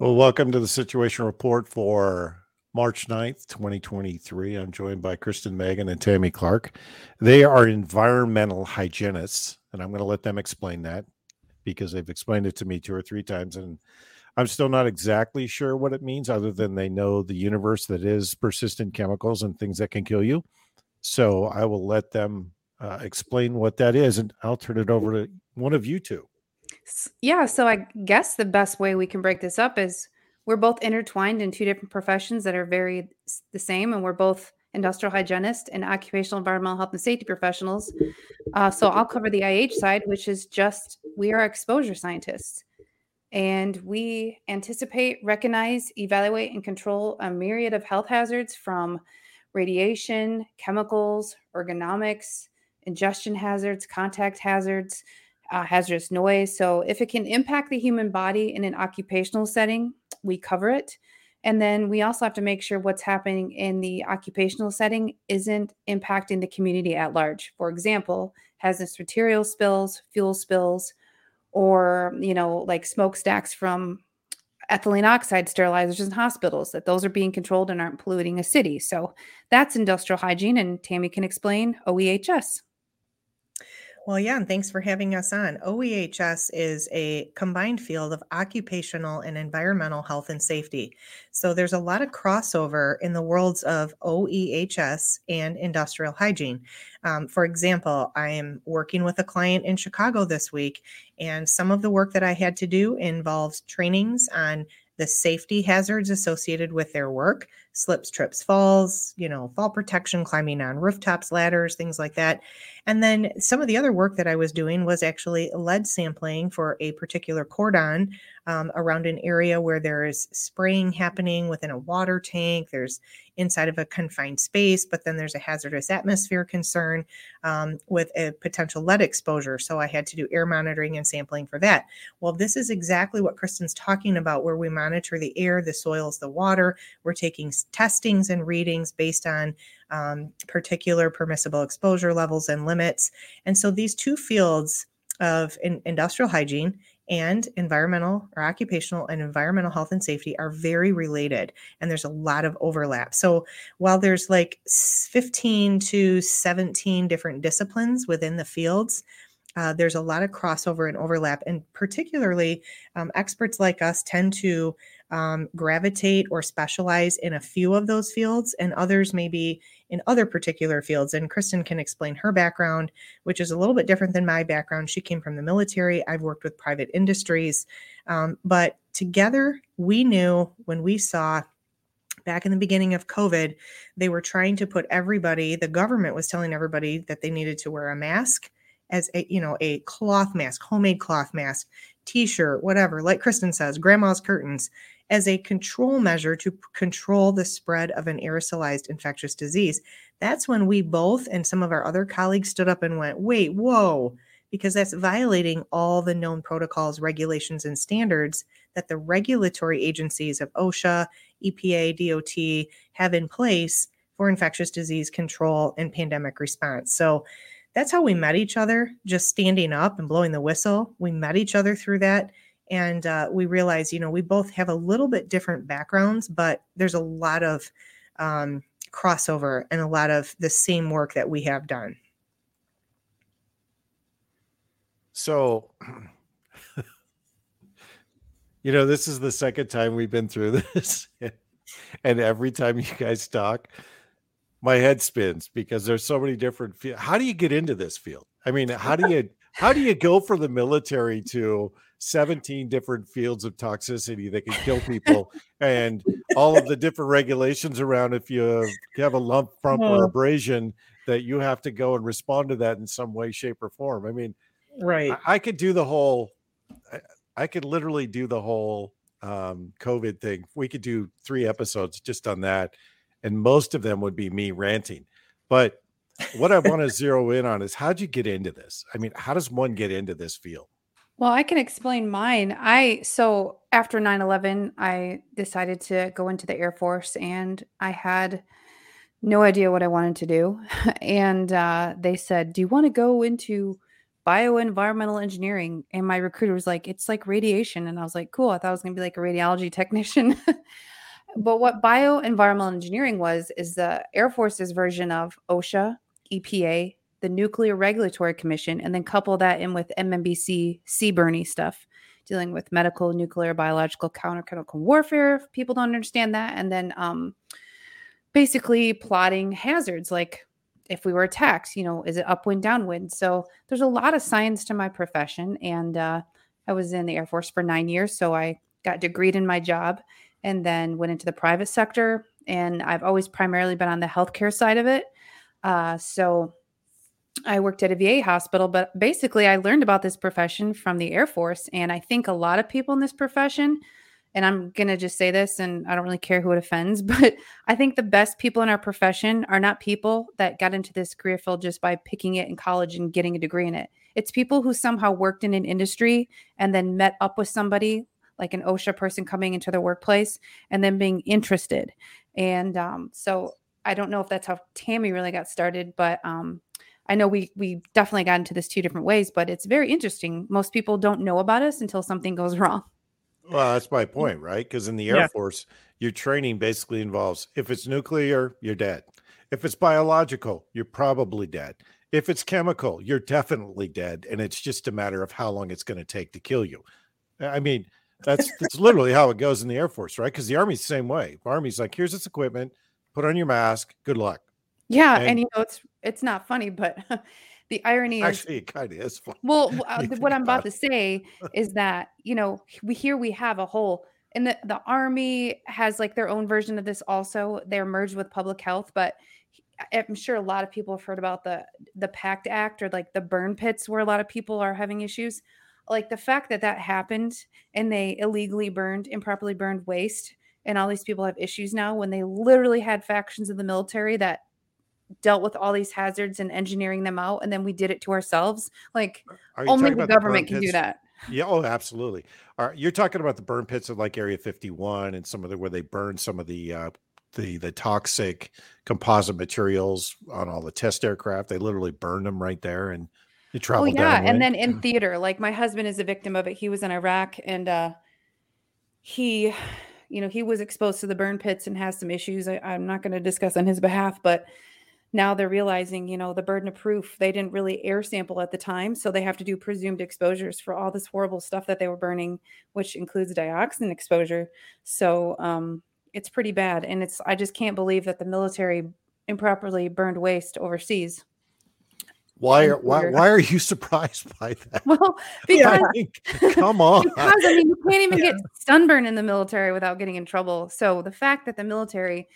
Well, welcome to the Situation Report for March 9th, 2023. I'm joined by Kristen Meghan and Tammy Clark. They are environmental hygienists, and I'm going to let them explain that because they've explained it to me two or three times. And I'm still not exactly sure what it means, other than they know the universe that is persistent chemicals and things that can kill you. So I will let them uh, explain what that is, and I'll turn it over to one of you two. Yeah, so I guess the best way we can break this up is we're both intertwined in two different professions that are very the same, and we're both industrial hygienists and occupational environmental health and safety professionals. Uh, so I'll cover the IH side, which is just we are exposure scientists. And we anticipate, recognize, evaluate, and control a myriad of health hazards from radiation, chemicals, ergonomics, ingestion hazards, contact hazards, uh, hazardous noise. So, if it can impact the human body in an occupational setting, we cover it. And then we also have to make sure what's happening in the occupational setting isn't impacting the community at large. For example, hazardous material spills, fuel spills, or you know, like smokestacks from ethylene oxide sterilizers in hospitals that those are being controlled and aren't polluting a city. So that's industrial hygiene, and Tammy can explain OEHS. Well, yeah, and thanks for having us on. OEHS is a combined field of occupational and environmental health and safety. So there's a lot of crossover in the worlds of OEHS and industrial hygiene. Um, for example, I am working with a client in Chicago this week, and some of the work that I had to do involves trainings on the safety hazards associated with their work slips, trips, falls, you know, fall protection, climbing on rooftops, ladders, things like that. And then some of the other work that I was doing was actually lead sampling for a particular cordon um, around an area where there is spraying happening within a water tank. There's inside of a confined space, but then there's a hazardous atmosphere concern um, with a potential lead exposure. So I had to do air monitoring and sampling for that. Well, this is exactly what Kristen's talking about, where we monitor the air, the soils, the water. We're taking testings and readings based on um, particular permissible exposure levels and limits. And so these two fields of in, industrial hygiene and environmental or occupational and environmental health and safety are very related and there's a lot of overlap. So while there's like 15 to 17 different disciplines within the fields, uh, there's a lot of crossover and overlap, and particularly um, experts like us tend to um, gravitate or specialize in a few of those fields, and others maybe in other particular fields. And Kristen can explain her background, which is a little bit different than my background. She came from the military, I've worked with private industries. Um, but together, we knew when we saw back in the beginning of COVID, they were trying to put everybody, the government was telling everybody that they needed to wear a mask as a you know a cloth mask homemade cloth mask t-shirt whatever like kristen says grandma's curtains as a control measure to control the spread of an aerosolized infectious disease. That's when we both and some of our other colleagues stood up and went, wait, whoa, because that's violating all the known protocols, regulations, and standards that the regulatory agencies of OSHA, EPA, DOT have in place for infectious disease control and pandemic response. So that's how we met each other, just standing up and blowing the whistle. We met each other through that and uh, we realize you know we both have a little bit different backgrounds but there's a lot of um, crossover and a lot of the same work that we have done. So you know this is the second time we've been through this and every time you guys talk my head spins because there's so many different fields how do you get into this field? I mean how do you how do you go from the military to 17 different fields of toxicity that can kill people and all of the different regulations around if you have a lump bump or abrasion that you have to go and respond to that in some way shape or form. I mean right. I, I could do the whole I, I, could literally do the whole um, covid thing. We could do three episodes just on that and most of them would be me ranting. But what i want to zero in on is how'd you get into this? I mean how does one get into this field well, I can explain mine. I so after 9/11, I decided to go into the Air Force and I had no idea what I wanted to do. and uh, they said, "Do you want to go into bioenvironmental engineering. And my recruiter was like, it's like radiation. And I was like, cool. I thought I was going to be like a radiology technician. but what bioenvironmental engineering was is the Air Force's version of OSHA, EPA, the Nuclear Regulatory Commission, and then couple that in with MNBC CBRNE stuff, dealing with medical, nuclear, biological, counter-chemical warfare. If people don't understand that, and then um, basically plotting hazards like if we were attacked, you know, is it upwind, downwind? So there's a lot of science to my profession, and uh, I was in the Air Force for nine years, so I got degreed in my job, and then went into the private sector. And I've always primarily been on the healthcare side of it. Uh, so I worked at a VA hospital, but basically I learned about this profession from the Air Force. And I think a lot of people in this profession, and I'm going to just say this, and I don't really care who it offends, but I think the best people in our profession are not people that got into this career field just by picking it in college and getting a degree in it. It's people who somehow worked in an industry and then met up with somebody like an OSHA person coming into their workplace and then being interested. And um, so I don't know if that's how Tammy really got started, but um, I know we we definitely got into this two different ways, but it's very interesting. Most people don't know about us until something goes wrong. Well, that's my point, right? Because in the Air yeah. Force, your training basically involves if it's nuclear, you're dead. If it's biological, you're probably dead. If it's chemical, you're definitely dead. And it's just a matter of how long it's going to take to kill you. I mean, that's that's literally how it goes in the Air Force, right? Because the Army's the same way. The Army's like, here's this equipment, put on your mask, good luck. Yeah, and, and you know it's it's not funny, but the irony is actually kind of is funny. Well, uh, what I'm about it. to say is that you know we here we have a whole and the the army has like their own version of this also. They're merged with public health, but I'm sure a lot of people have heard about the the PACT Act or like the burn pits where a lot of people are having issues. Like the fact that that happened and they illegally burned, improperly burned waste, and all these people have issues now when they literally had factions of the military that dealt with all these hazards and engineering them out and then we did it to ourselves like only the government the can do that. Yeah oh absolutely. All right you're talking about the burn pits of like area 51 and some of the where they burn some of the uh the the toxic composite materials on all the test aircraft. They literally burned them right there and they travel oh yeah and then in theater like my husband is a victim of it. He was in iraq and uh he you know he was exposed to the burn pits and has some issues. I, i'm not going to discuss on his behalf but now they're realizing, you know, the burden of proof. They didn't really air sample at the time, so they have to do presumed exposures for all this horrible stuff that they were burning, which includes dioxin exposure. So um, it's pretty bad, and it's I just can't believe that the military improperly burned waste overseas. Why are why, why are you surprised by that? Well, because I mean, come on. Because I mean, you can't even get sunburn in the military without getting in trouble. So the fact that the military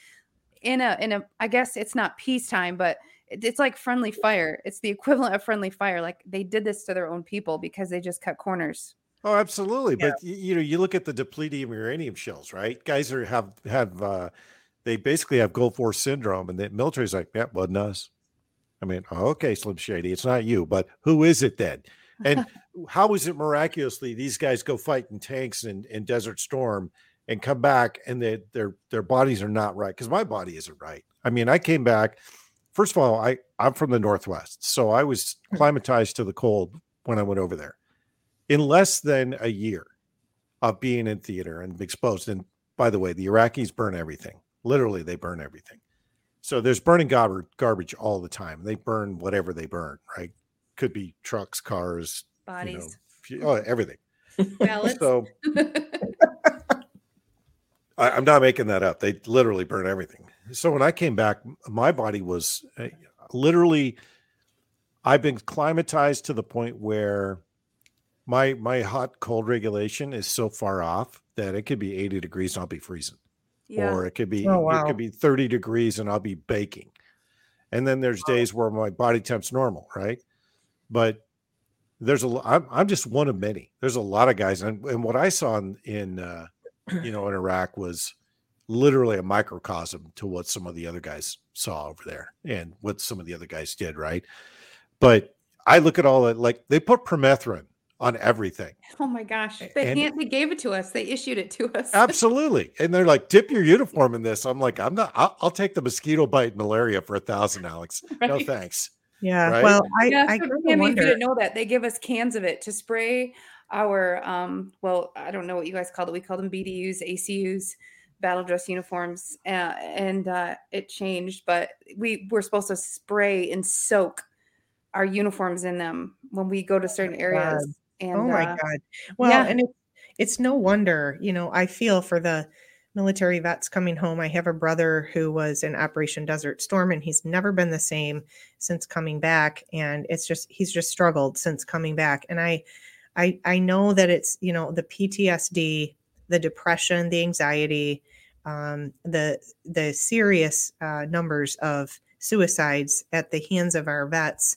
in a in a I guess it's not peacetime, but it's like friendly fire. It's the equivalent of friendly fire. Like they did this to their own people because they just cut corners. Oh, absolutely. Yeah. But you know, you look at the depleted uranium shells, right? Guys are have have uh they basically have Gulf War syndrome, and the military's like, yeah, wasn't us. I mean, okay, Slim Shady, it's not you, but who is it then? And how is it miraculously these guys go fight in tanks and in Desert Storm and come back and they, their their bodies are not right because my body isn't right. I mean, I came back. First of all, I I'm from the Northwest, so I was hmm. climatized to the cold when I went over there. In less than a year of being in theater and exposed, and by the way, the Iraqis burn everything. Literally, they burn everything. So there's burning garbage garbage all the time. They burn whatever they burn, right? Could be trucks, cars, bodies, you know, oh, everything. so I, am not making that up. They literally burn everything. So when I came back, my body was uh, literally. I've been climatized to the point where my my hot cold regulation is so far off that it could be 80 degrees and I'll be freezing. Yeah. Or it could be oh, wow. it could be 30 degrees and I'll be baking. And then there's wow. days where my body temp's normal, right? But there's a I'm, I'm just one of many. There's a lot of guys and, and what I saw in, in uh, you know, in Iraq was literally a microcosm to what some of the other guys saw over there and what some of the other guys did, right? But I look at all that like they put permethrin on everything. Oh my gosh. They and, they gave it to us. They issued it to us. absolutely. And they're like, dip your uniform in this. I'm like, I'm not, I'll, I'll take the mosquito bite malaria for a thousand, Alex. Right. No thanks. Yeah. Right? Well, I, Yeah, I so kinda Tammy, if you didn't know that, they give us cans of it to spray our um well, I don't know what you guys called it. We called them BDUs, ACUs, battle dress uniforms, uh, and uh, it changed, but we were supposed to spray and soak our uniforms in them when we go to certain areas. And oh my uh, God. Well, yeah. and it's it's no wonder, you know, I feel for the military vets coming home. I have a brother who was in Operation Desert Storm and he's never been the same since coming back. And it's just he's just struggled since coming back. And I I I know that it's, you know, the PTSD, the depression, the anxiety, um, the the serious uh, numbers of suicides at the hands of our vets.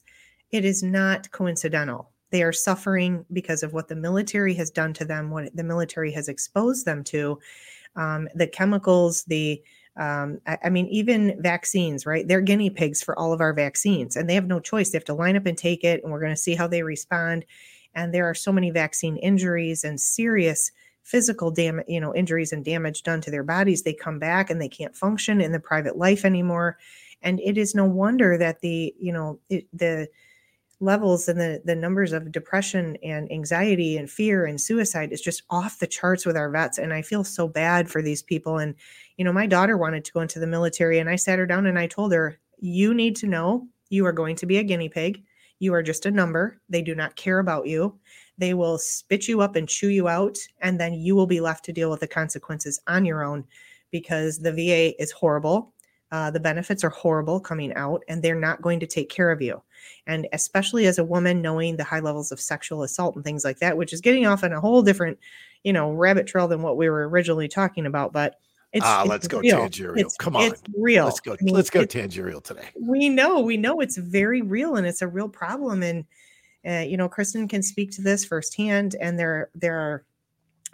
It is not coincidental they are suffering because of what the military has done to them, what the military has exposed them to, um, the chemicals, the um, I, I mean, even vaccines, right? They're guinea pigs for all of our vaccines, and they have no choice. They have to line up and take it, and we're going to see how they respond. And there are so many vaccine injuries and serious physical damage, you know, injuries and damage done to their bodies. They come back and they can't function in the private life anymore. And it is no wonder that the, you know, it, the levels and the the numbers of depression and anxiety and fear and suicide is just off the charts with our vets and i feel so bad for these people and you know my daughter wanted to go into the military and i sat her down and i told her you need to know you are going to be a guinea pig you are just a number. They do not care about you. They will spit you up and chew you out and then you will be left to deal with the consequences on your own because the va is horrible. Uh, the benefits are horrible coming out and they're not going to take care of you. And especially as a woman knowing the high levels of sexual assault and things like that which is getting off on a whole different you know rabbit trail than what we were originally talking about but it's, ah, it's let's go real. tangerial. It's, Come on. it's real Let's go. I mean, Let's go tangerial today. we know we know it's very real and it's a real problem and uh, you know kristen can speak to this firsthand and there there are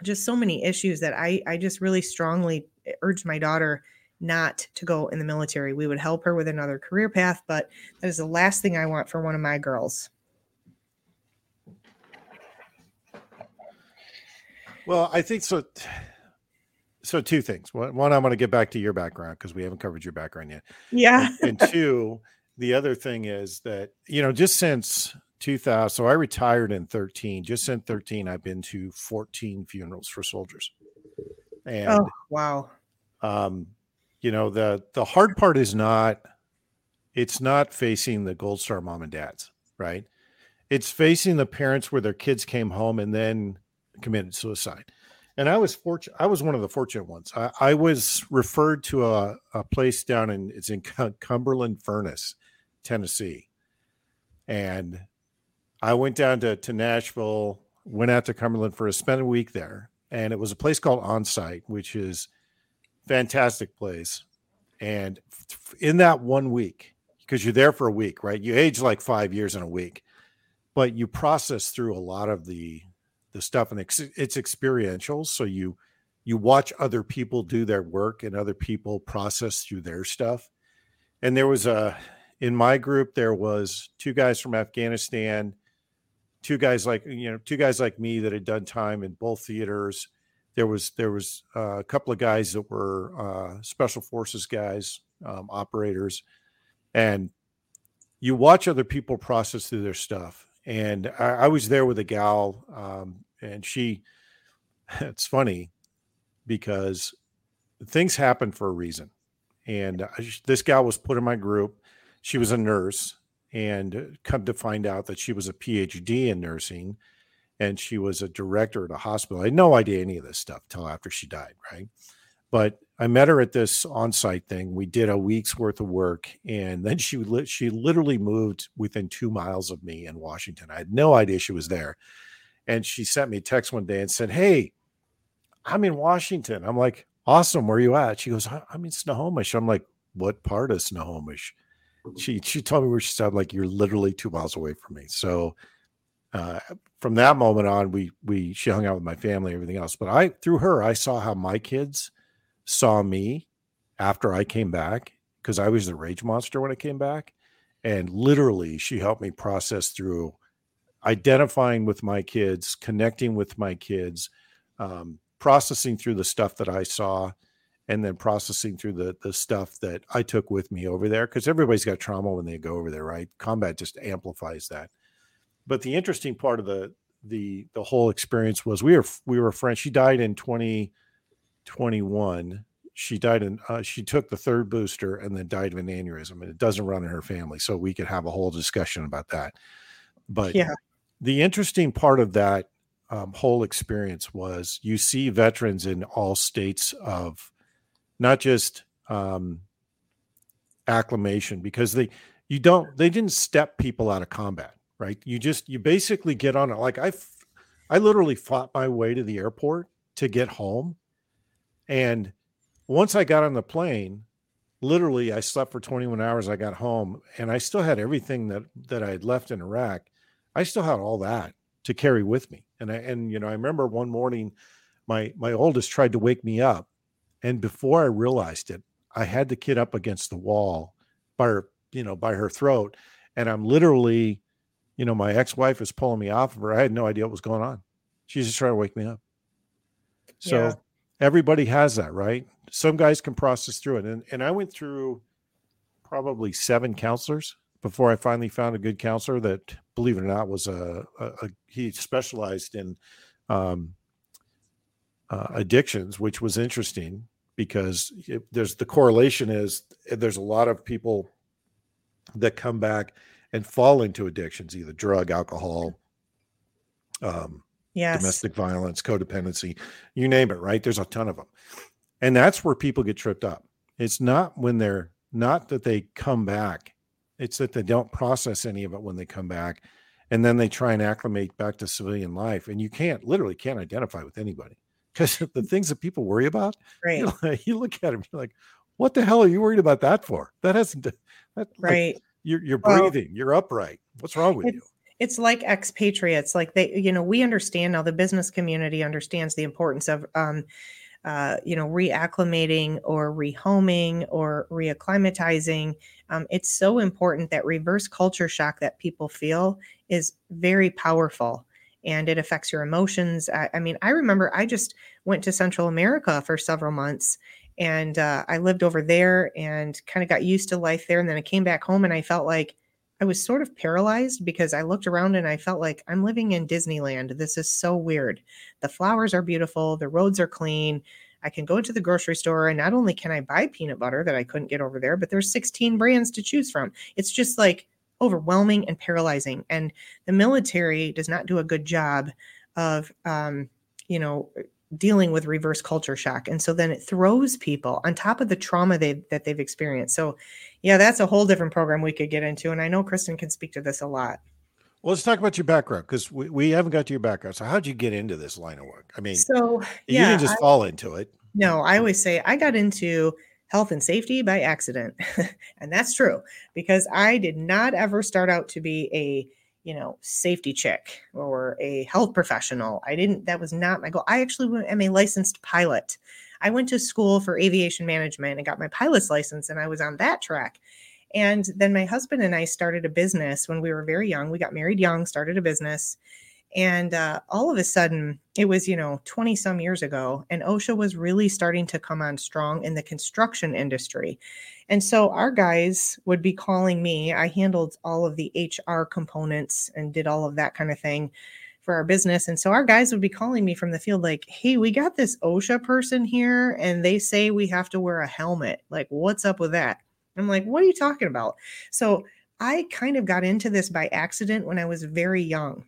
just so many issues that i i just really strongly urge my daughter not to go in the military we would help her with another career path but that is the last thing i want for one of my girls Well, I think so. So two things. One, one I'm going to get back to your background because we haven't covered your background yet. yeah And, and two, the other thing is that you know just since 2000, so I retired in 13. Just since 13, I've been to 14 funerals for soldiers, and oh wow um, you know the the hard part is not it's not facing the gold star mom and dads right it's facing the parents where their kids came home and then committed suicide and i was fortunate i was one of the fortunate ones. I, I was referred to a, a place down in it's in cumberland furnace tennessee. And i went down to, to nashville went out to cumberland for a spent a week there. And it was a place called onsite which is fantastic place. And in that one week because you're there for a week right? You age like five years in a week but you process through a lot of the the stuff and ex- it's experiential so you you watch other people do their work and other people process through their stuff. And there was a in my group there was two guys from afghanistan two guys like you know two guys like me that had done time in both theaters. There was there was uh, a couple of guys that were uh, special forces guys um, operators. And you watch other people process through their stuff and i, I was there with a gal um, and she it's funny because things happen for a reason and I, this gal was put in my group she was a nurse and come to find out that she was a phd in nursing and she was a director at a hospital. I had no idea any of this stuff till after she died, right? But I met her at this on-site thing. We did a week's worth of work, and then she li- she literally moved within two miles of me in Washington. I had no idea she was there, and she sent me a text one day and said, "Hey, I'm in Washington." I'm like, "Awesome, where are you at?" She goes, "I- "I'm in Snohomish." I'm like, "What part of Snohomish?" She she told me where she said, I'm like, "You're literally two miles away from me." So uh, from that moment on, we we she hung out with my family, everything else. But I through her, I saw how my kids saw me after I came back because I was the rage monster when I came back, and literally she helped me process through identifying with my kids, connecting with my kids, um, processing through the stuff that I saw, and then processing through the the stuff that I took with me over there because everybody's got trauma when they go over there, right? Combat just amplifies that. But the interesting part of the the the whole experience was we were we were friends. She died in 2021. She died in uh, she took the third booster and then died of an aneurysm, and it doesn't run in her family, so we could have a whole discussion about that. But Yeah. the interesting part of that um, whole experience was you see veterans in all states of not just um, acclimation because they you don't they didn't step people out of combat right you just you basically get on it like i i literally fought my way to the airport to get home and once i got on the plane literally i slept for 21 hours i got home and i still had everything that that i had left in iraq. I still had all that to carry with me. And i and you know i remember one morning my my oldest tried to wake me up and before i realized it i had the kid up against the wall by her you know by her throat and i'm literally you know my ex-wife was pulling me off of her. I had no idea what was going on. She's just trying to wake me up. So Yeah. Everybody has that right? Some guys can process through it. And, and i went through probably seven counselors before i finally found a good counselor that believe it or not was a, a, a he specialized in um, uh, addictions which was interesting because it, there's the correlation is eh, there's a lot of people that come back and fall into addictions either drug alcohol um, Yes. domestic violence, codependency, you name it, right? There's a ton of them. And that's where people get tripped up. It's not when they're not that they come back, it's that they don't process any of it when they come back. And then they try and acclimate back to civilian life. And you can't literally can't identify with anybody because the things that people worry about, Right. you, know, you look at them, you're like, what the hell are you worried about that for? That hasn't, that, like, Right. you're, you're Well, breathing, you're upright. What's wrong with you? It's like expatriates. Like they, you know, we understand now. The business community understands the importance of, um, uh, you know, reacclimating or rehoming or reacclimatizing. Um, it's so important that reverse culture shock that people feel is very powerful and it affects your emotions. I, I mean, I remember I just went to Central America for several months and uh, I lived over there and kind of got used to life there. And then I came back home and I felt like I was sort of paralyzed because I looked around and I felt like I'm living in Disneyland. This is so weird. The flowers are beautiful, the roads are clean. I can go to the grocery store and not only can I buy peanut butter that I couldn't get over there, but there's 16 brands to choose from. It's just like overwhelming and paralyzing. And the military does not do a good job of, um, you know, dealing with reverse culture shock. And so then it throws people on top of the trauma they that they've experienced. So yeah, that's a whole different program we could get into. And I know Kristen can speak to this a lot. Well, let's talk about your background because we, we haven't got to your background. So, how'd you get into this line of work? I mean, So you yeah, didn't just I- fall into it. no, I always say I got into health and safety by accident. and that's true because I did not ever start out to be a, you know, safety chick or a health professional. I didn't, that was not my goal. I actually am a licensed pilot. I went to school for aviation management and got my pilot's license, and I was on that track. And then my husband and I started a business when we were very young. We got married young, started a business. And uh, all of a sudden, it was, you know, 20 some years ago, and OSHA was really starting to come on strong in the construction industry. And so our guys would be calling me. I handled all of the HR components and did all of that kind of thing for our business. And so our guys would be calling me from the field, like, hey, we got this OSHA person here, and they say we have to wear a helmet. Like, what's up with that? I'm like, what are you talking about? So I kind of got into this by accident when I was very young.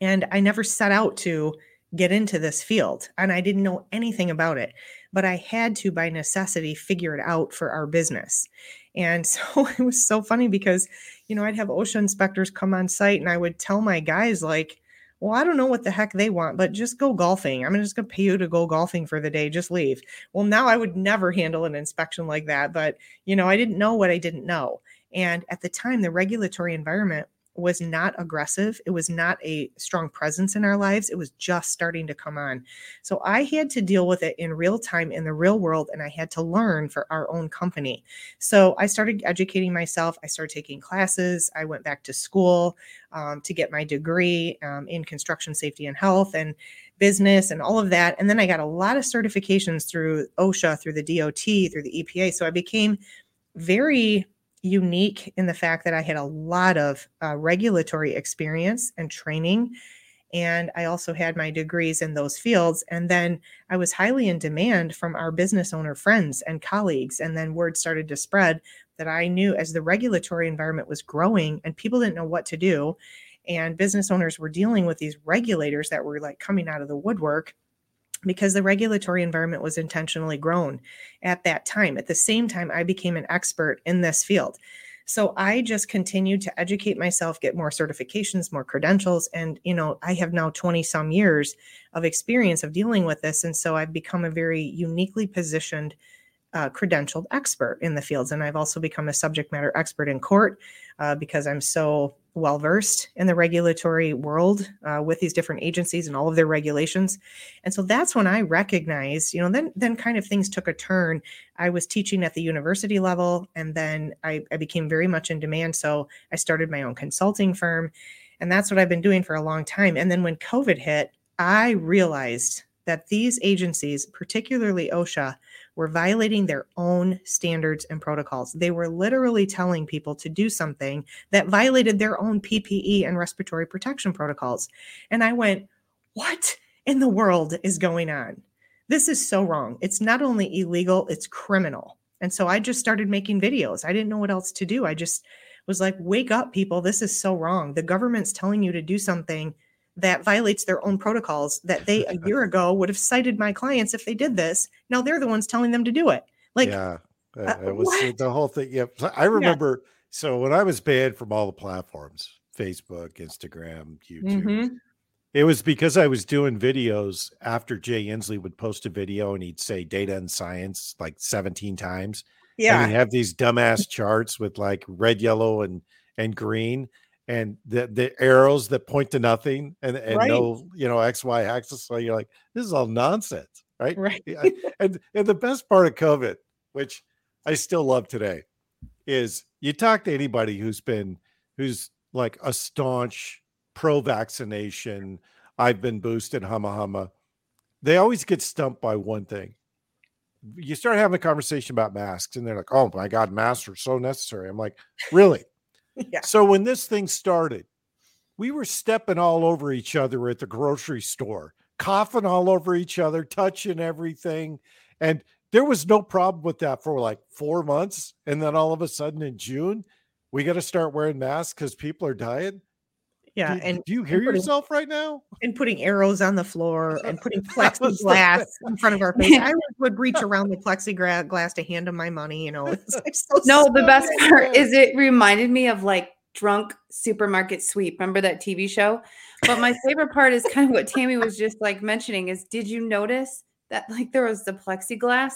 And I never set out to get into this field and I didn't know anything about it, but I had to, by necessity, figure it out for our business. And so it was so funny because, you know, I'd have OSHA inspectors come on site and I would tell my guys, like, well, I don't know what the heck they want, but just go golfing. I'm just going to pay you to go golfing for the day. Just leave. Well, now I would never handle an inspection like that. But, you know, I didn't know what I didn't know. And at the time, the regulatory environment was not aggressive. It was not a strong presence in our lives. It was just starting to come on. So I had to deal with it in real time in the real world, and I had to learn for our own company. So I started educating myself. I started taking classes. I went back to school um, to get my degree um, in construction safety and health and business and all of that. And then I got a lot of certifications through OSHA, through the DOT, through the EPA. So I became very unique in the fact that I had a lot of uh, regulatory experience and training. And I also had my degrees in those fields. And then I was highly in demand from our business owner friends and colleagues. And then word started to spread that I knew as the regulatory environment was growing and people didn't know what to do. And business owners were dealing with these regulators that were like coming out of the woodwork because the regulatory environment was intentionally grown at that time. At the same time, I became an expert in this field. So I just continued to educate myself, get more certifications, more credentials. And, you know, I have now 20 some years of experience of dealing with this. And so I've become a very uniquely positioned, uh, credentialed expert in the fields. And I've also become a subject matter expert in court uh, because I'm so well versed in the regulatory world uh, with these different agencies and all of their regulations and so that's when i recognized you know then then kind of things took a turn i was teaching at the university level and then I, I became very much in demand so i started my own consulting firm and that's what i've been doing for a long time and then when covid hit i realized that these agencies particularly osha were violating their own standards and protocols. They were literally telling people to do something that violated their own PPE and respiratory protection protocols. And I went, What in the world is going on? This is so wrong. It's not only illegal, it's criminal. And so I just started making videos. I didn't know what else to do. I just was like, Wake up, people. This is so wrong. The government's telling you to do something that violates their own protocols that they a year ago would have cited my clients if they did this. Now they're the ones telling them to do it. Like, yeah, uh, it was what? the whole thing. Yeah, I remember. Yeah. So when I was banned from all the platforms, Facebook, Instagram, YouTube, mm-hmm. it was because I was doing videos after Jay Inslee would post a video and he'd say data and science like 17 times. Yeah. And have these dumbass charts with like red, yellow, and and green and the the arrows that point to nothing and, and right. no you know x y axis so you're like this is all nonsense right? Right. And and the best part of covid which i still love today is you talk to anybody who's been who's like a staunch pro vaccination i've been boosted hama hama they always get stumped by one thing. You start having a conversation about masks and they're like oh my god masks are so necessary. I'm like really yeah. So when this thing started, we were stepping all over each other at the grocery store, coughing all over each other, touching everything. And there was no problem with that for like four months. And then all of a sudden in June, we got to start wearing masks because people are dying. Yeah. Do, and do you hear putting, yourself right now? And putting arrows on the floor and putting plexiglass in front of our face. I would reach around the plexiglass to hand him my money. You know, like so no, the best part is it reminded me of like drunk supermarket sweep. Remember that TV show? But my favorite part is kind of what Tammy was just like mentioning is did you notice that like there was the plexiglass,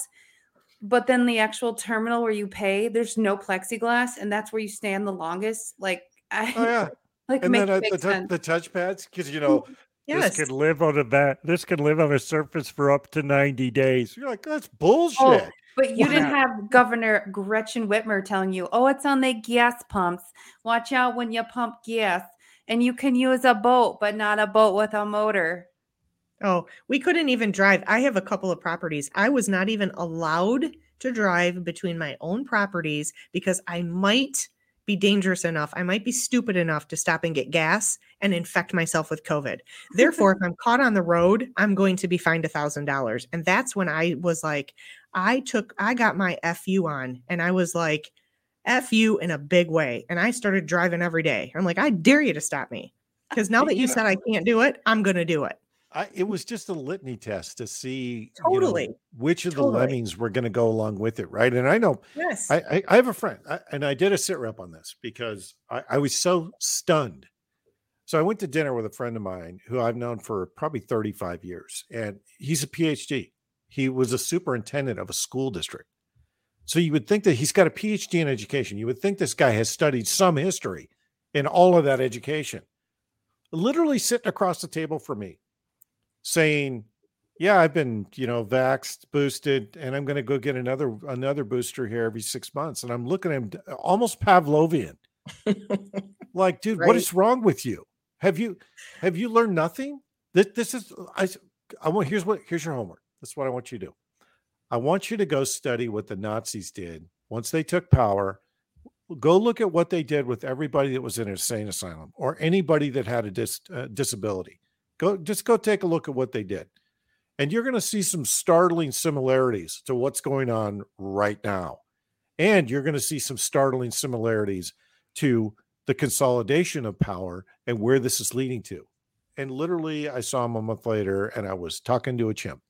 but then the actual terminal where you pay, there's no plexiglass, and that's where you stand the longest. Like I oh, yeah. Like and then uh, the, t- the touchpads, because you know yes. this can live on a bat. This can live on a surface for up to ninety days. You're like, that's oh, bullshit. Oh, but you didn't have Governor Gretchen Whitmer telling you, "Oh, it's on the gas pumps. Watch out when you pump gas." And you can use a boat, but not a boat with a motor. Oh, we couldn't even drive. I have a couple of properties. I was not even allowed to drive between my own properties because I might be dangerous enough, I might be stupid enough to stop and get gas and infect myself with COVID. Therefore, if I'm caught on the road, I'm going to be fined a thousand dollars. And that's when I was like, I took, I got my FU on and I was like, F you in a big way. And I started driving every day. I'm like, I dare you to stop me. Because now that you said I can't do it, I'm going to do it. I, it was just a litany test to see totally you know, which of totally. the lemmings were going to go along with it, right? And I know, yes, I, I, I have a friend, I, and I did a sit rep on this because I, I was so stunned. So I went to dinner with a friend of mine who I've known for probably 35 years, and he's a PhD. He was a superintendent of a school district. So you would think that he's got a PhD in education. You would think this guy has studied some history in all of that education, literally sitting across the table from me saying, yeah, I've been, you know, vaxxed, boosted, and I'm going to go get another another booster here every six months. And I'm looking at him almost Pavlovian, like, dude, right. what is wrong with you? Have you have you learned nothing? This, this is I. I want here's what here's your homework. That's what I want you to do. I want you to go study what the Nazis did once they took power. Go look at what they did with everybody that was in an insane asylum or anybody that had a dis, uh, disability. Go just go take a look at what they did. And you're going to see some startling similarities to what's going on right now. And you're going to see some startling similarities to the consolidation of power and where this is leading to. And literally, I saw him a month later and I was talking to a chimp.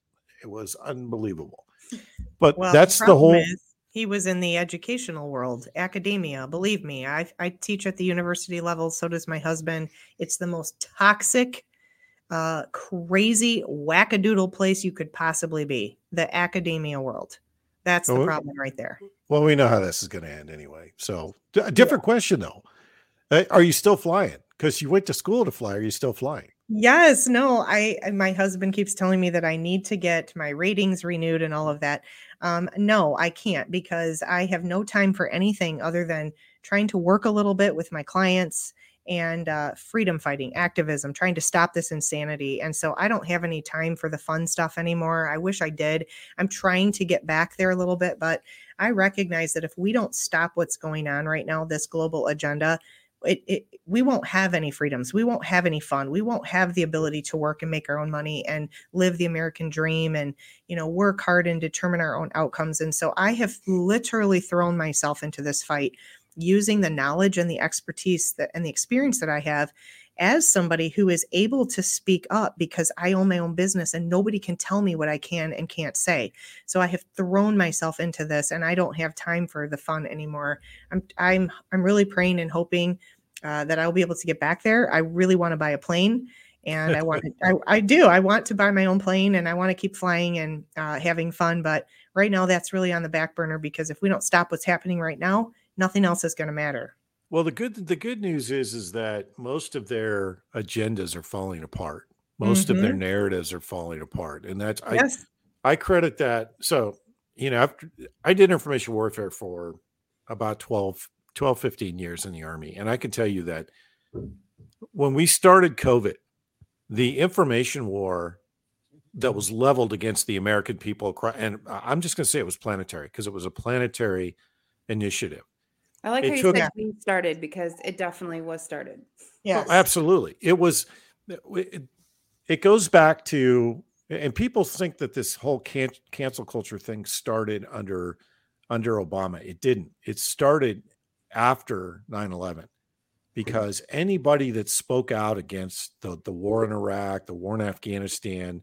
It was unbelievable. But well, that's the, the whole. Is, he was in the educational world, academia. Believe me, I, I teach at the university level. So does my husband. It's the most toxic, uh, crazy, wackadoodle place you could possibly be the academia world. That's the problem right there. Well, we know how this is going to end anyway. So, a different yeah. question though. Uh, are you still flying? Because you went to school to fly. Are you still flying? Yes, no, I my husband keeps telling me that I need to get my ratings renewed and all of that. Um, no, I can't because I have no time for anything other than trying to work a little bit with my clients and uh, freedom fighting, activism, trying to stop this insanity. And so I don't have any time for the fun stuff anymore. I wish I did. I'm trying to get back there a little bit, but I recognize that if we don't stop what's going on right now, this global agenda, it, it, we won't have any freedoms we won't have any fun we won't have the ability to work and make our own money and live the american dream and you know work hard and determine our own outcomes and so i have literally thrown myself into this fight using the knowledge and the expertise that and the experience that i have as somebody who is able to speak up because I own my own business and nobody can tell me what I can and can't say. So I have thrown myself into this and I don't have time for the fun anymore. I'm I'm I'm really praying and hoping uh, that I'll be able to get back there. I really want to buy a plane and I want I, I do I want to buy my own plane and I want to keep flying and uh, having fun. But right now that's really on the back burner because if we don't stop what's happening right now, nothing else is going to matter. Well, the good the good news is is that most of their agendas are falling apart. Most mm-hmm. of their mm-hmm. narratives are falling apart, and that's yes. I I credit that. So you know, after, I did information warfare for about 12, 12, 15 years in the army, and I can tell you that when we started COVID, the information war that was leveled against the American people, and I'm just going to say it was planetary because it was a planetary initiative I like it how you took, said we started because it definitely was started. Yeah, oh, absolutely. It was. Uh, it, it, goes back to, and people think that this whole can, cancel culture thing started under under Obama. It didn't. It started after 9-11 mm-hmm. because anybody that spoke out against the, the war in Iraq, the war in Afghanistan,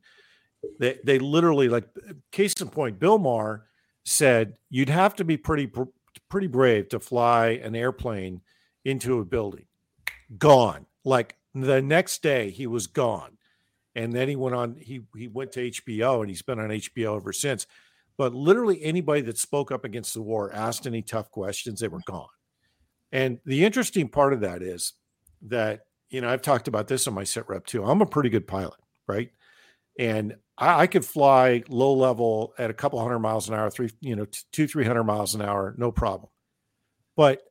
they, they literally like uh, case in point, Bill Maher said you'd have to be pretty pretty brave to fly an airplane into a building. Gone. Like the next day, he was gone. And then he went on, he, he went to HBO and he's been on HBO ever since. But literally anybody that spoke up against the war, asked any tough questions, they were gone. And the interesting part of that is that, you know, I've talked about this on my sit rep too. I'm a pretty good pilot, right? And I, I could fly low level at a couple hundred miles an hour, three, you know, two, 300 miles an hour, no problem. But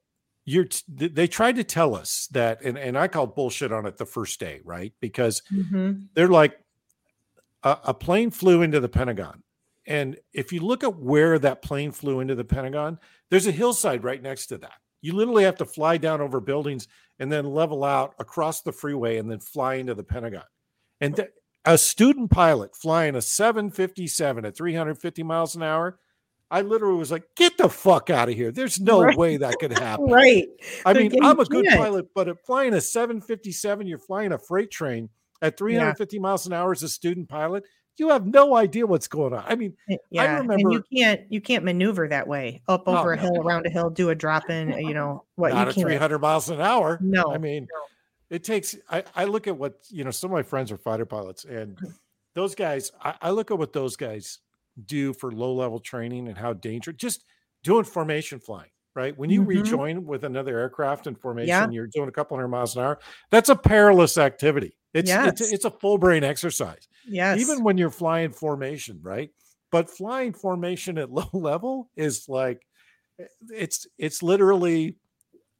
you're, they tried to tell us that, and, and I called bullshit on it the first day, right? Because mm-hmm. they're like, a, a plane flew into the Pentagon. And if you look at where that plane flew into the Pentagon, there's a hillside right next to that. You literally have to fly down over buildings and then level out across the freeway and then fly into the Pentagon. And th- a student pilot flying a 757 at 350 miles an hour I literally was like, "Get the fuck out of here! There's no right. way that could happen." right. I mean, I'm a good pilot, but flying a 757, you're flying a freight train at 350 yeah. miles an hour as a student pilot. You have no idea what's going on. I mean, yeah, I remember and you can't you can't maneuver that way up oh, over a hill, no. around a hill, do a drop in. You know what? Not you at 300 miles an hour. No, I mean, no it takes I, I look at what you know some of my friends are fighter pilots and those guys I, I look at what those guys do for low level training and how dangerous just doing formation flying right? When you Mhm. rejoin with another aircraft in formation, Yeah. you're doing a couple hundred miles an hour. That's a perilous activity. It's it's, Yes. it's a full brain exercise, Yes. even when you're flying formation, right? But flying formation at low level is like eh, it's it's literally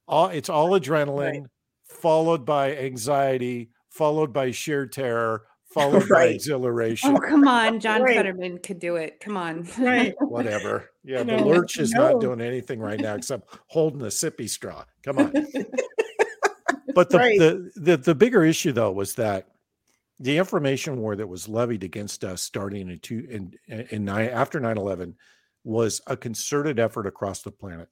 all it's all adrenaline followed by anxiety, followed by sheer terror, followed by exhilaration. Oh, come on. John Right. Fetterman could do it. Come on. Right. Whatever. Yeah, the lurch is no. not doing anything right now except holding a sippy straw. Come on. But the, Right. the the the bigger issue though was that the information war that was levied against us starting in two in in nine after 9-11 was a concerted effort across the planet.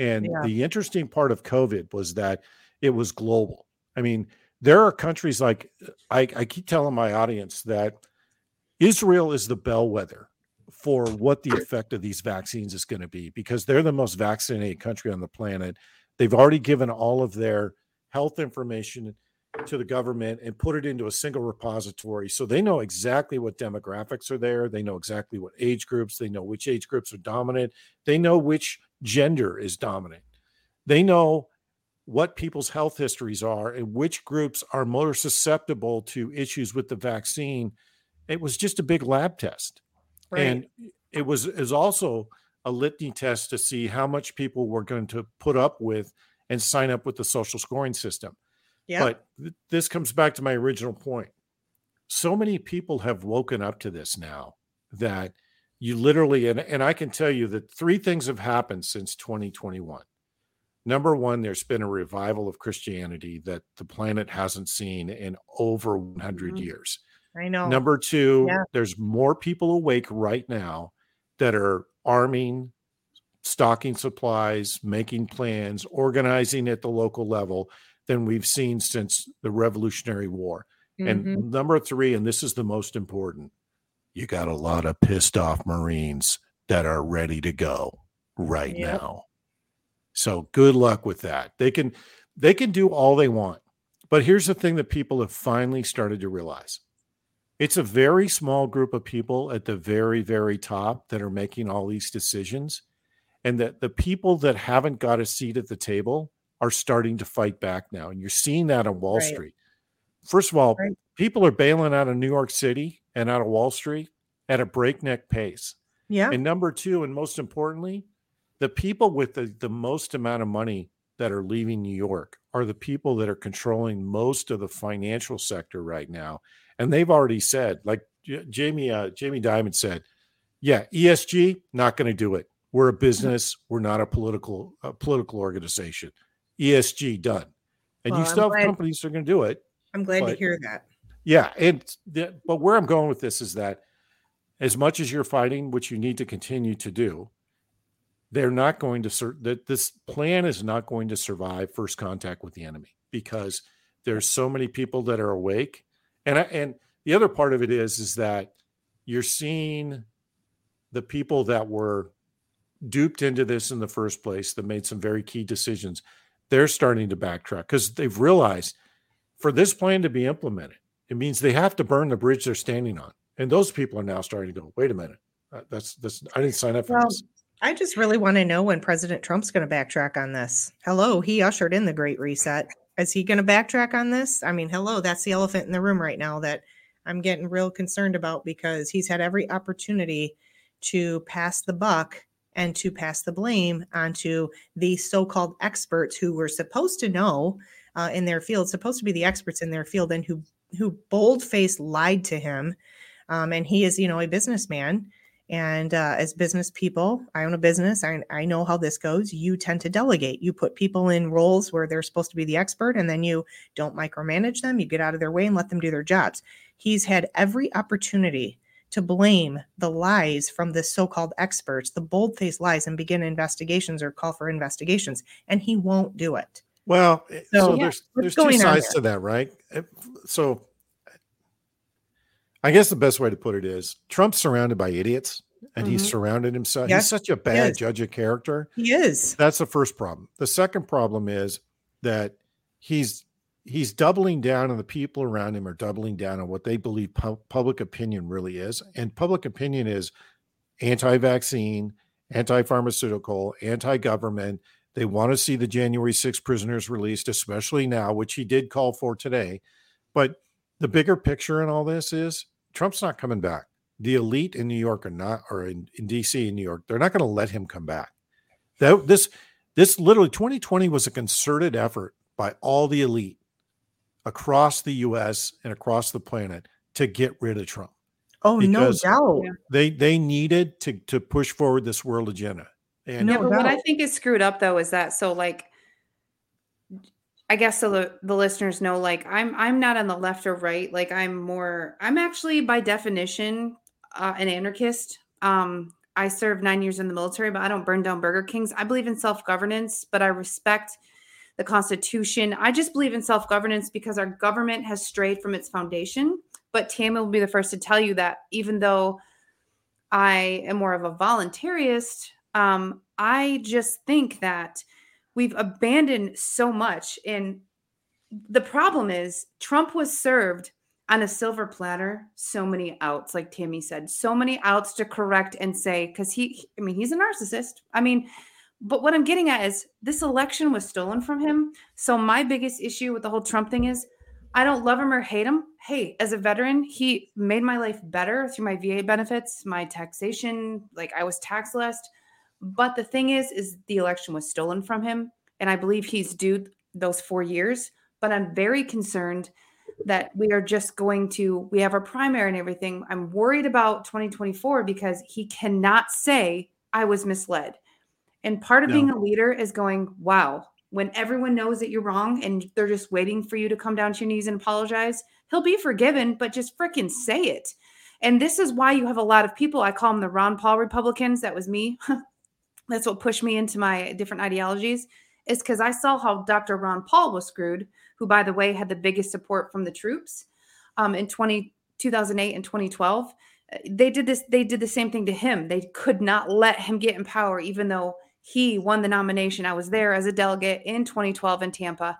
And Yeah. the interesting part of COVID was that it was global. I mean, there are countries like I, I keep telling my audience that Israel is the bellwether for what the effect of these vaccines is going to be because they're the most vaccinated country on the planet. They've already given all of their health information to the government and put it into a single repository. So they know exactly what demographics are there. They know exactly what age groups, they know which age groups are dominant, they know which gender is dominant. They know what people's health histories are and which groups are more susceptible to issues with the vaccine. It was just a big lab test. Right. And it was is also a litany test to see how much people were going to put up with and sign up with the social scoring system. yeah. But th- this comes back to my original point. So many people have woken up to this now that you literally, and, and I can tell you that three things have happened since 2021. Number one, there's been a revival of Christianity that the planet hasn't seen in over 100 Mhm. years. I know. Number two, Yeah. there's more people awake right now that are arming, stocking supplies, making plans, organizing at the local level than we've seen since the Revolutionary War. Mhm. And number three, and this is the most important, you got a lot of pissed off Marines that are ready to go right Yep. now. So good luck with that. They can they can do all they want. But here's the thing that people have finally started to realize. It's a very small group of people at the very very top that are making all these decisions and that the people that haven't got a seat at the table are starting to fight back now and you're seeing that on Wall Right. Street. First of all, Right. people are bailing out of New York City and out of Wall Street at a breakneck pace. yeah. And number two, and most importantly, the people with the, the most amount of money that are leaving New York are the people that are controlling most of the financial sector right now. And they've already said, like Jamie, uh, Jamie Dimon said, yeah, ESG, not going to do it. We're a business. We're not a political a political organization. ESG done. And Well, you I'm still have glad- companies that are going to do it. I'm glad to hear that. Yeah, and the, but where I'm going with this is that as much as you're fighting, which you need to continue to do, they're not going to sur- that this plan is not going to survive first contact with the enemy because there's so many people that are awake, and I, and the other part of it is is that you're seeing the people that were duped into this in the first place that made some very key decisions. They're starting to backtrack because they've realized for this plan to be implemented it means they have to burn the bridge they're standing on. And those people are now starting to go, wait a minute. uh, That's that's I didn't sign up for Well, this. I just really want to know when President Trump's going to backtrack on this. Hello, he ushered in the Great Reset. Is he going to backtrack on this? I mean, hello, that's the elephant in the room right now that I'm getting real concerned about because he's had every opportunity to pass the buck and to pass the blame onto the so-called experts who were supposed to know uh, in their field, supposed to be the experts in their field, and who who bold-faced lied to him. Um, and he is, you know, a businessman. And uh, as business people, I own a business. I, I know how this goes. You tend to delegate. You put people in roles where they're supposed to be the expert, and then you don't micromanage them. You get out of their way and let them do their jobs. He's had every opportunity to blame the lies from the so called experts, the bold faced lies, and begin investigations or call for investigations. And he won't do it. Well, eh, so, So, yeah, there's there's two sides to that, right? So I guess the best way to put it is Trump's surrounded by idiots and he's Mhm. surrounded himself. Yes, He's such a bad judge of character. He is. That's the first problem. The second problem is that he's he's doubling down and the people around him are doubling down on what they believe pu- public opinion really is. And public opinion is anti-vaccine, anti-pharmaceutical, anti-government. They want to see the January 6 prisoners released, especially now, which he did call for today. But the bigger picture in all this is Trump's not coming back. The elite in New York are not, or in, in DC in New York, they're not going to let him come back. That this this literally 2020 was a concerted effort by all the elite across the US and across the planet to get rid of Trump. Oh, no doubt. They they needed to to push forward this world agenda. And yeah, but what I think is screwed up though is that so like I guess so the, the listeners know like I'm I'm not on the left or right. Like I'm more I'm actually by definition uh, an anarchist. Um I served 9 years in the military, but I don't burn down Burger Kings. I believe in self-governance, but I respect the Constitution. I just believe in self-governance because our government has strayed from its foundation but Tammy will be the first to tell you that even though I am more of a voluntarist, um, I just think that we've abandoned so much. And the problem is, Trump was served on a silver platter so many outs, like Tammy said, so many outs to correct and say, because he, I mean, he's a narcissist. I mean, but what I'm getting at is this election was stolen from him. So my biggest issue with the whole Trump thing is I don't love him or hate him. Hey, as a veteran, he made my life better through my VA benefits, my taxation, like I was tax less. But the thing is, is the election was stolen from him. And I believe he's due those four years. But I'm very concerned that we are just going to, we have our primary and everything. I'm worried about 2024 because he cannot say, I was misled. And part of no. being a leader is going, wow, when everyone knows that you're wrong and they're just waiting for you to come down to your knees and apologize, he'll be forgiven, but just freaking say it. And this is why you have a lot of people, I call them the Ron Paul Republicans. That was me. That's what pushed me into my different ideologies, is because I saw how Dr. Ron Paul was screwed, who, by the way, had the biggest support from the troops um, in 20, 2008 and 2012. They did this, they did the same thing to him. They could not let him get in power, even though he won the nomination. I was there as a delegate in 2012 in Tampa.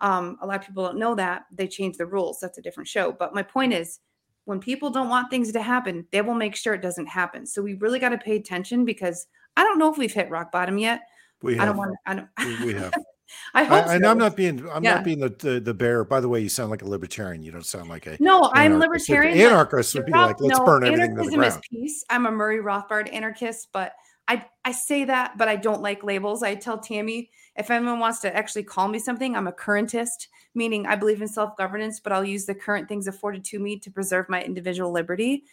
Um, a lot of people don't know that they changed the rules. That's a different show. But my point is, when people don't want things to happen, they will make sure it doesn't happen. So we really got to pay attention because I don't know if we've hit rock bottom yet. We have. I don't want. to. I don't. We, have. I hope. I, so. And I'm not being. I'm yeah. not being the, the, the bear. By the way, you sound like a libertarian. You don't sound like a. No, I'm libertarian. Anarchist would be like, let's no, burn everything to the ground. Is peace. I'm a Murray Rothbard anarchist, but I I say that, but I don't like labels. I tell Tammy if anyone wants to actually call me something, I'm a currentist, meaning I believe in self governance, but I'll use the current things afforded to me to preserve my individual liberty.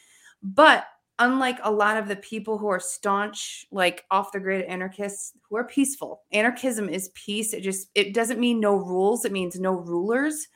But unlike a lot of the people who are staunch, like off the grid anarchists who are peaceful, anarchism is peace. It just it doesn't mean no rules. It means no rulers.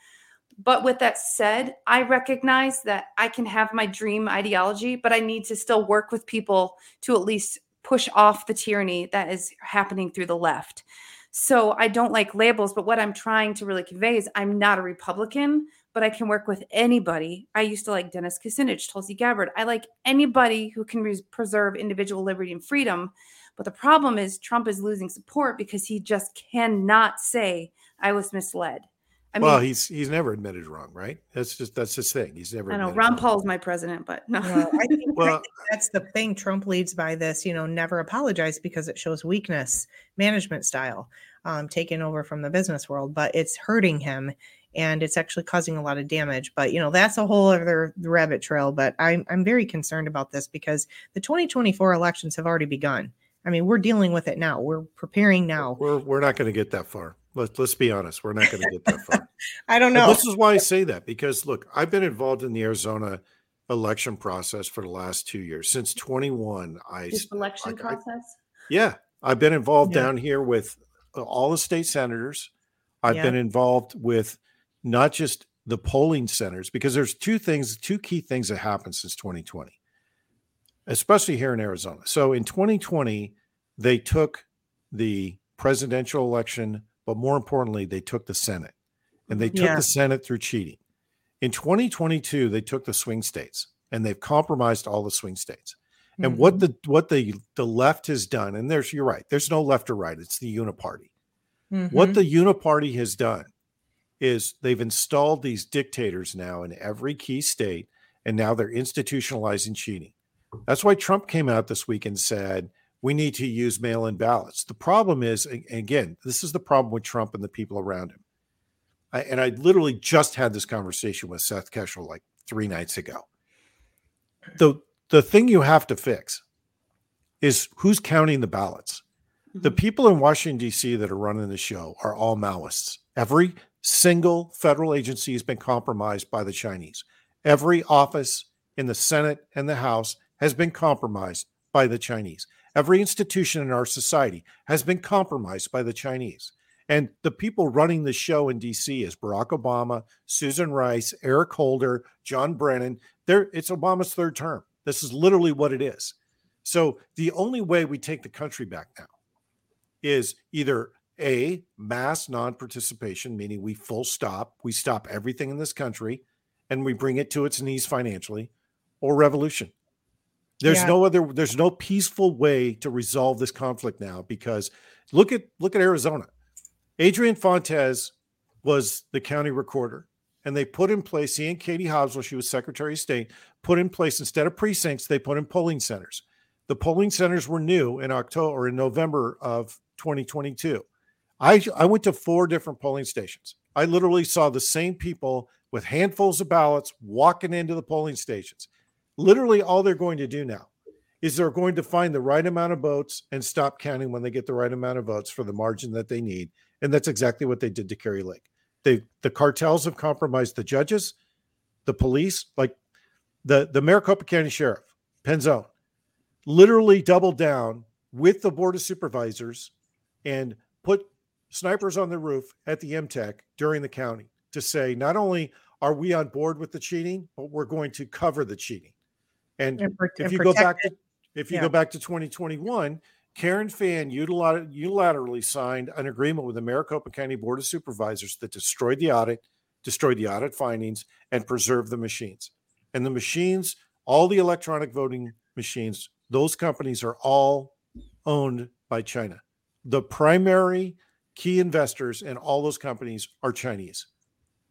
But with that said, I recognize that I can have my dream ideology, but I need to still work with people to at least push off the tyranny that is happening through the left. So I don't like labels, but what I'm trying to really convey is I'm not a Republican, but I can work with anybody. I used to like Dennis Kucinich, Tulsi Gabbard. I like anybody who can res- preserve individual liberty and freedom. But the problem is Trump is losing support because he just cannot say I was misled. I mean, well, he's he's never admitted wrong, right? That's just that's his thing. He's never. I know Ron Paul's my president, but no. Well, I, think, well, I think that's the thing. Trump leads by this, you know, never apologize because it shows weakness, management style, um, taken over from the business world, but it's hurting him and it's actually causing a lot of damage. But you know, that's a whole other rabbit trail. But I'm I'm very concerned about this because the 2024 elections have already begun. I mean, we're dealing with it now. We're preparing now. We're we're not going to get that far. Let's let's be honest. We're not going to get that far. I don't know. And this is why I say that because look, I've been involved in the Arizona election process for the last two years since 21. I this election I, process. I, yeah, I've been involved yeah. down here with uh, all the state senators. I've yeah. been involved with not just the polling centers because there's two things, two key things that happened since 2020, especially here in Arizona. So in 2020, they took the presidential election but more importantly, they took the Senate and they took yeah. the Senate through cheating. In 2022, they took the swing states and they've compromised all the swing states. And mm-hmm. what the what the the left has done, and there's you're right, there's no left or right, it's the uniparty. Mm-hmm. What the uniparty has done is they've installed these dictators now in every key state, and now they're institutionalizing cheating. That's why Trump came out this week and said, we need to use mail in ballots. The problem is, again, this is the problem with Trump and the people around him. I, and I literally just had this conversation with Seth Keshel like three nights ago. The, the thing you have to fix is who's counting the ballots. The mm-hmm. people in Washington, D.C. that are running the show are all Maoists. Every single federal agency has been compromised by the Chinese. Every office in the Senate and the House has been compromised by the Chinese. Every institution in our society has been compromised by the Chinese. And the people running the show in DC is Barack Obama, Susan Rice, Eric Holder, John Brennan. There, it's Obama's third term. This is literally what it is. So the only way we take the country back now is either a mass non-participation, meaning we full stop, we stop everything in this country, and we bring it to its knees financially, or revolution. There's yeah. no other. There's no peaceful way to resolve this conflict now because look at look at Arizona. Adrian Fontes was the county recorder, and they put in place. He and Katie Hobbs, while she was Secretary of State, put in place instead of precincts, they put in polling centers. The polling centers were new in October or in November of 2022. I I went to four different polling stations. I literally saw the same people with handfuls of ballots walking into the polling stations. Literally, all they're going to do now is they're going to find the right amount of votes and stop counting when they get the right amount of votes for the margin that they need. And that's exactly what they did to Kari Lake. They the cartels have compromised the judges, the police, like the the Maricopa County Sheriff, Penzone, literally doubled down with the board of supervisors and put snipers on the roof at the MTEC during the county to say not only are we on board with the cheating, but we're going to cover the cheating. And, and if you go back to if you yeah. go back to 2021, Karen Fann unilaterally signed an agreement with the Maricopa County Board of Supervisors that destroyed the audit, destroyed the audit findings, and preserved the machines. And the machines, all the electronic voting machines, those companies are all owned by China. The primary key investors in all those companies are Chinese.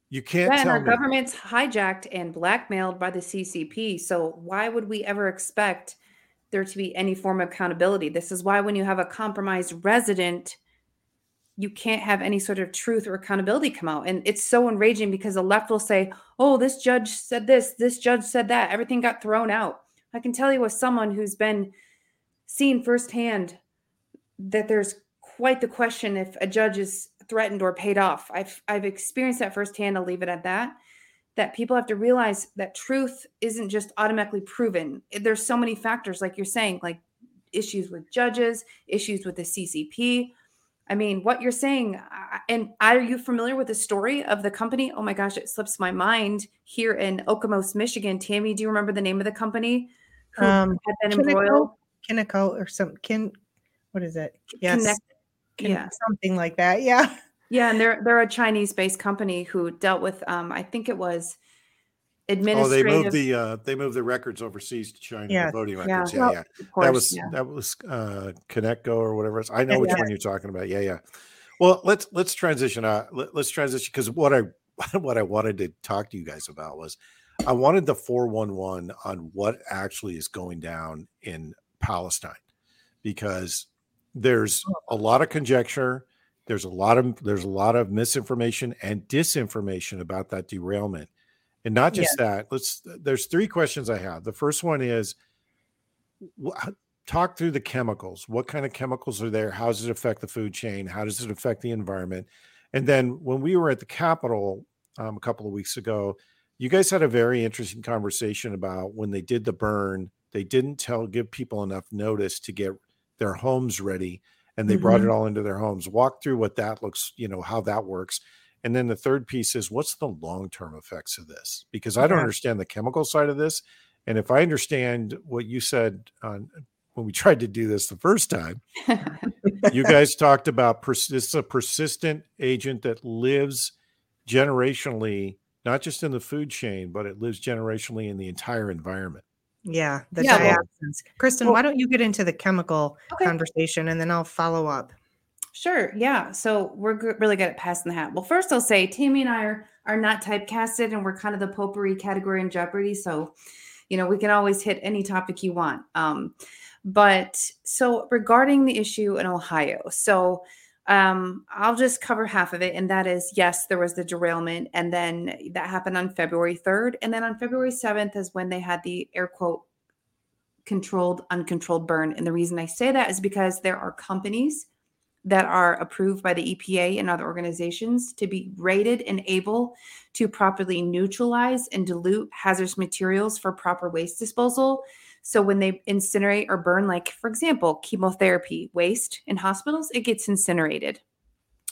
You can't yeah, tell our me. government's hijacked and blackmailed by the CCP. So why would we ever expect there to be any form of accountability? This is why when you have a compromised resident, you can't have any sort of truth or accountability come out. And it's so enraging because the left will say, "Oh, this judge said this, this judge said that." Everything got thrown out. I can tell you as someone who's been seen firsthand that there's quite the question if a judge is threatened or paid off. I've I've experienced that firsthand. I'll leave it at that. That people have to realize that truth isn't just automatically proven. There's so many factors, like you're saying, like issues with judges, issues with the CCP. I mean, what you're saying, and are you familiar with the story of the company? Oh my gosh, it slips my mind here in Okemos, Michigan. Tammy, do you remember the name of the company who um, had been embroiled? Kinnico or some kin. What is it? Yes. Connect, yeah, something like that. Yeah. Yeah, and they're they're a Chinese-based company who dealt with um I think it was administrative. Oh, they moved the uh they moved the records overseas to China, yeah. the voting records. Yeah, yeah. yeah. Course, that was yeah. that was uh Connectco or whatever. Else. I know which one you're talking about. Yeah, yeah. Well, let's let's transition. Uh, let, let's transition because what I what I wanted to talk to you guys about was I wanted the 411 on what actually is going down in Palestine because there's a lot of conjecture there's a lot of there's a lot of misinformation and disinformation about that derailment. And not just yeah. that let's there's three questions i have. The first one is talk through the chemicals. What kind of chemicals are there? How does it affect the food chain? How does it affect the environment? And then when we were at the capitol um, a couple of weeks ago you guys had a very interesting conversation about when they did the burn they didn't tell give people enough notice to get their homes ready and they mm-hmm. brought it all into their homes. Walk through what that looks, you know, how that works. And then the third piece is what's the long term effects of this? Because I don't understand the chemical side of this. And if I understand what you said on when we tried to do this the first time, you guys talked about pers- this is a persistent agent that lives generationally, not just in the food chain, but it lives generationally in the entire environment. Yeah, the yeah. Kristen, well, why don't you get into the chemical okay. conversation and then I'll follow up. Sure. Yeah. So we're g- really good at passing the hat. Well, first I'll say Tammy and I are are not typecasted, and we're kind of the potpourri category in Jeopardy. So, you know, we can always hit any topic you want. Um, But so regarding the issue in Ohio, so um, I'll just cover half of it. And that is yes, there was the derailment. And then that happened on February 3rd. And then on February 7th is when they had the air quote controlled, uncontrolled burn. And the reason I say that is because there are companies that are approved by the EPA and other organizations to be rated and able to properly neutralize and dilute hazardous materials for proper waste disposal. So when they incinerate or burn, like for example, chemotherapy waste in hospitals, it gets incinerated,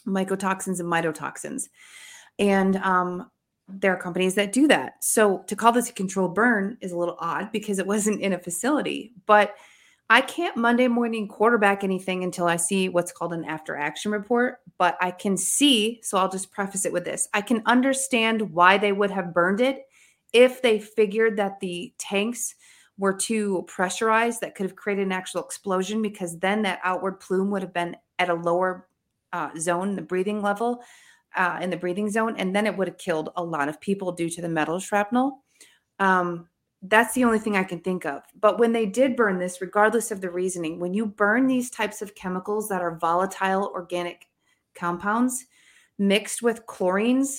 mycotoxins and mitotoxins. And um, there are companies that do that. So to call this a controlled burn is a little odd because it wasn't in a facility. But I can't Monday morning quarterback anything until I see what's called an after action report. But I can see, so I'll just preface it with this I can understand why they would have burned it if they figured that the tanks were too pressurized that could have created an actual explosion because then that outward plume would have been at a lower uh, zone, the breathing level, uh, in the breathing zone, and then it would have killed a lot of people due to the metal shrapnel. Um, that's the only thing I can think of. But when they did burn this, regardless of the reasoning, when you burn these types of chemicals that are volatile organic compounds mixed with chlorines,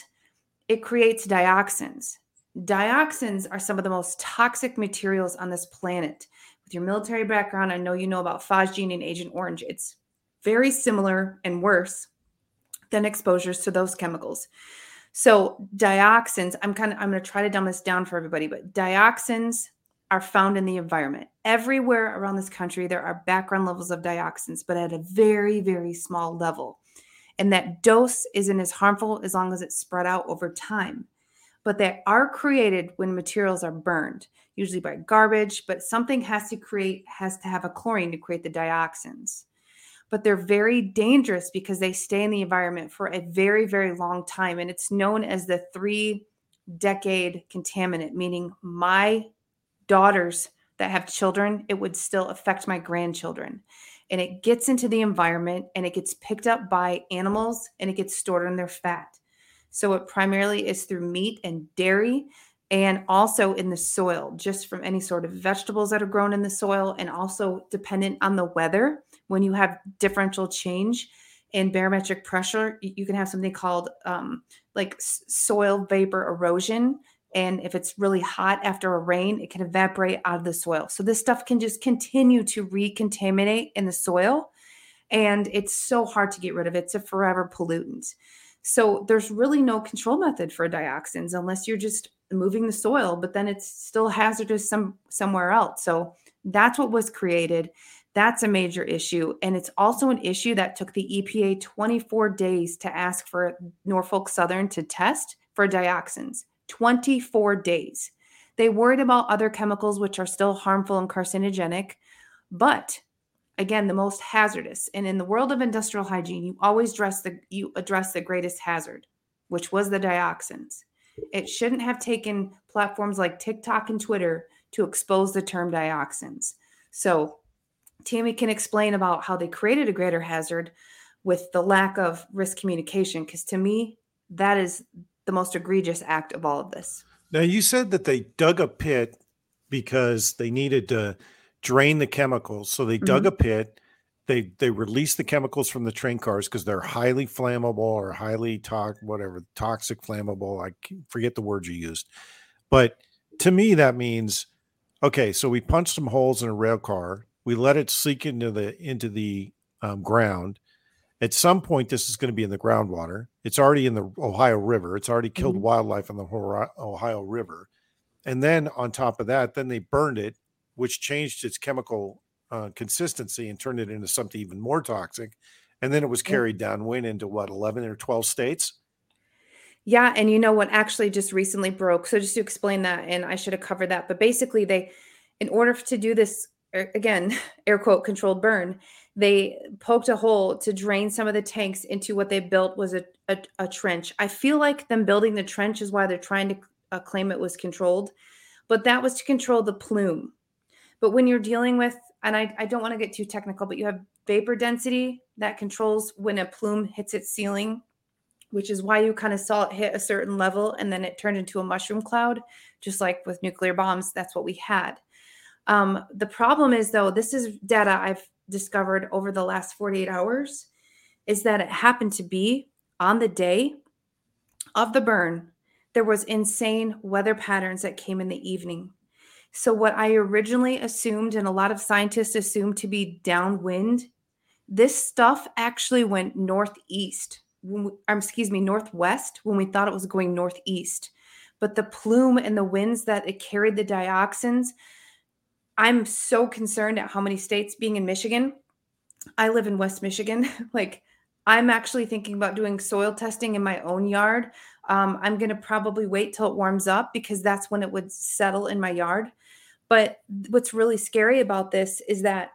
it creates dioxins. Dioxins are some of the most toxic materials on this planet. With your military background, I know you know about phosgene and Agent Orange. It's very similar and worse than exposures to those chemicals. So dioxins, I'm kind of I'm going to try to dumb this down for everybody, but dioxins are found in the environment. Everywhere around this country there are background levels of dioxins, but at a very very small level. And that dose isn't as harmful as long as it's spread out over time but they are created when materials are burned, usually by garbage, but something has to create has to have a chlorine to create the dioxins. But they're very dangerous because they stay in the environment for a very very long time and it's known as the 3 decade contaminant, meaning my daughters that have children, it would still affect my grandchildren. And it gets into the environment and it gets picked up by animals and it gets stored in their fat. So it primarily is through meat and dairy and also in the soil, just from any sort of vegetables that are grown in the soil, and also dependent on the weather. When you have differential change in barometric pressure, you can have something called um, like soil vapor erosion. And if it's really hot after a rain, it can evaporate out of the soil. So this stuff can just continue to recontaminate in the soil. And it's so hard to get rid of. It's a forever pollutant. So there's really no control method for dioxins unless you're just moving the soil, but then it's still hazardous some somewhere else. So that's what was created. That's a major issue. And it's also an issue that took the EPA 24 days to ask for Norfolk Southern to test for dioxins. 24 days. They worried about other chemicals which are still harmful and carcinogenic, but again the most hazardous. And in the world of industrial hygiene you always address the you address the greatest hazard which was the dioxins. It shouldn't have taken platforms like tiktok and twitter to expose the term dioxins. So tammy can explain about how they created a greater hazard with the lack of risk communication because to me that is the most egregious act of all of this. Now you said that they dug a pit because they needed to drain the chemicals. So they dug mm-hmm. a pit. They they released the chemicals from the train cars because they're highly flammable or highly toxic, whatever toxic flammable. I forget the words you used, but to me that means okay. So we punched some holes in a rail car. We let it sink into the into the um, ground. At some point, this is going to be in the groundwater. It's already in the Ohio River. It's already killed mm-hmm. wildlife in the Ohio River. And then on top of that, then they burned it which changed its chemical uh, consistency and turned it into something even more toxic. And then it was carried downwind into what, 11 or 12 states? Yeah. And you know what actually just recently broke? So just to explain that, and I should have covered that, but basically, they, in order to do this, again, air quote controlled burn, they poked a hole to drain some of the tanks into what they built was a, a, a trench. I feel like them building the trench is why they're trying to uh, claim it was controlled, but that was to control the plume but when you're dealing with, and I, I don't want to get too technical, but you have vapor density that controls when a plume hits its ceiling, which is why you kind of saw it hit a certain level and then it turned into a mushroom cloud, just like with nuclear bombs. That's what we had. Um, the problem is, though, this is data I've discovered over the last 48 hours, is that it happened to be on the day of the burn, there was insane weather patterns that came in the evening. So, what I originally assumed, and a lot of scientists assumed to be downwind, this stuff actually went northeast. We, excuse me, northwest when we thought it was going northeast. But the plume and the winds that it carried the dioxins, I'm so concerned at how many states being in Michigan. I live in West Michigan. like, I'm actually thinking about doing soil testing in my own yard. Um, I'm going to probably wait till it warms up because that's when it would settle in my yard. But what's really scary about this is that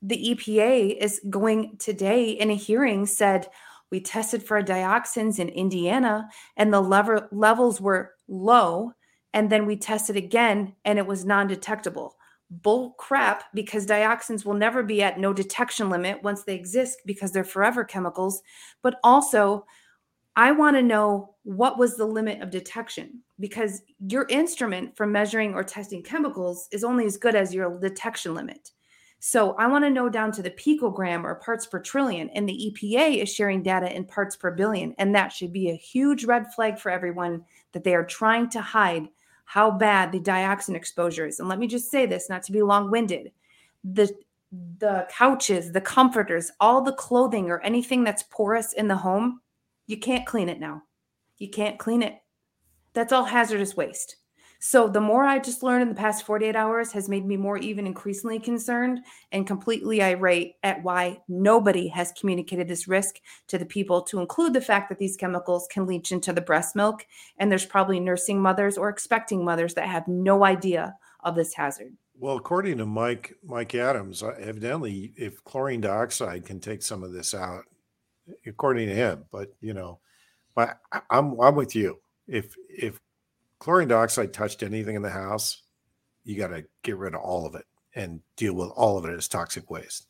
the EPA is going today in a hearing said we tested for dioxins in Indiana and the levels were low and then we tested again and it was non-detectable. Bull crap because dioxins will never be at no detection limit once they exist because they're forever chemicals. But also I want to know what was the limit of detection because your instrument for measuring or testing chemicals is only as good as your detection limit. So I want to know down to the picogram or parts per trillion, and the EPA is sharing data in parts per billion. And that should be a huge red flag for everyone that they are trying to hide how bad the dioxin exposure is. And let me just say this, not to be long winded. The the couches, the comforters, all the clothing or anything that's porous in the home you can't clean it now. You can't clean it. That's all hazardous waste. So the more I just learned in the past 48 hours has made me more even increasingly concerned and completely irate at why nobody has communicated this risk to the people to include the fact that these chemicals can leach into the breast milk and there's probably nursing mothers or expecting mothers that have no idea of this hazard. Well, according to Mike Mike Adams, uh, evidently if chlorine dioxide can take some of this out, according to him. But you know, but I'm I'm with you. If if chlorine dioxide touched anything in the house, you got to get rid of all of it and deal with all of it as toxic waste.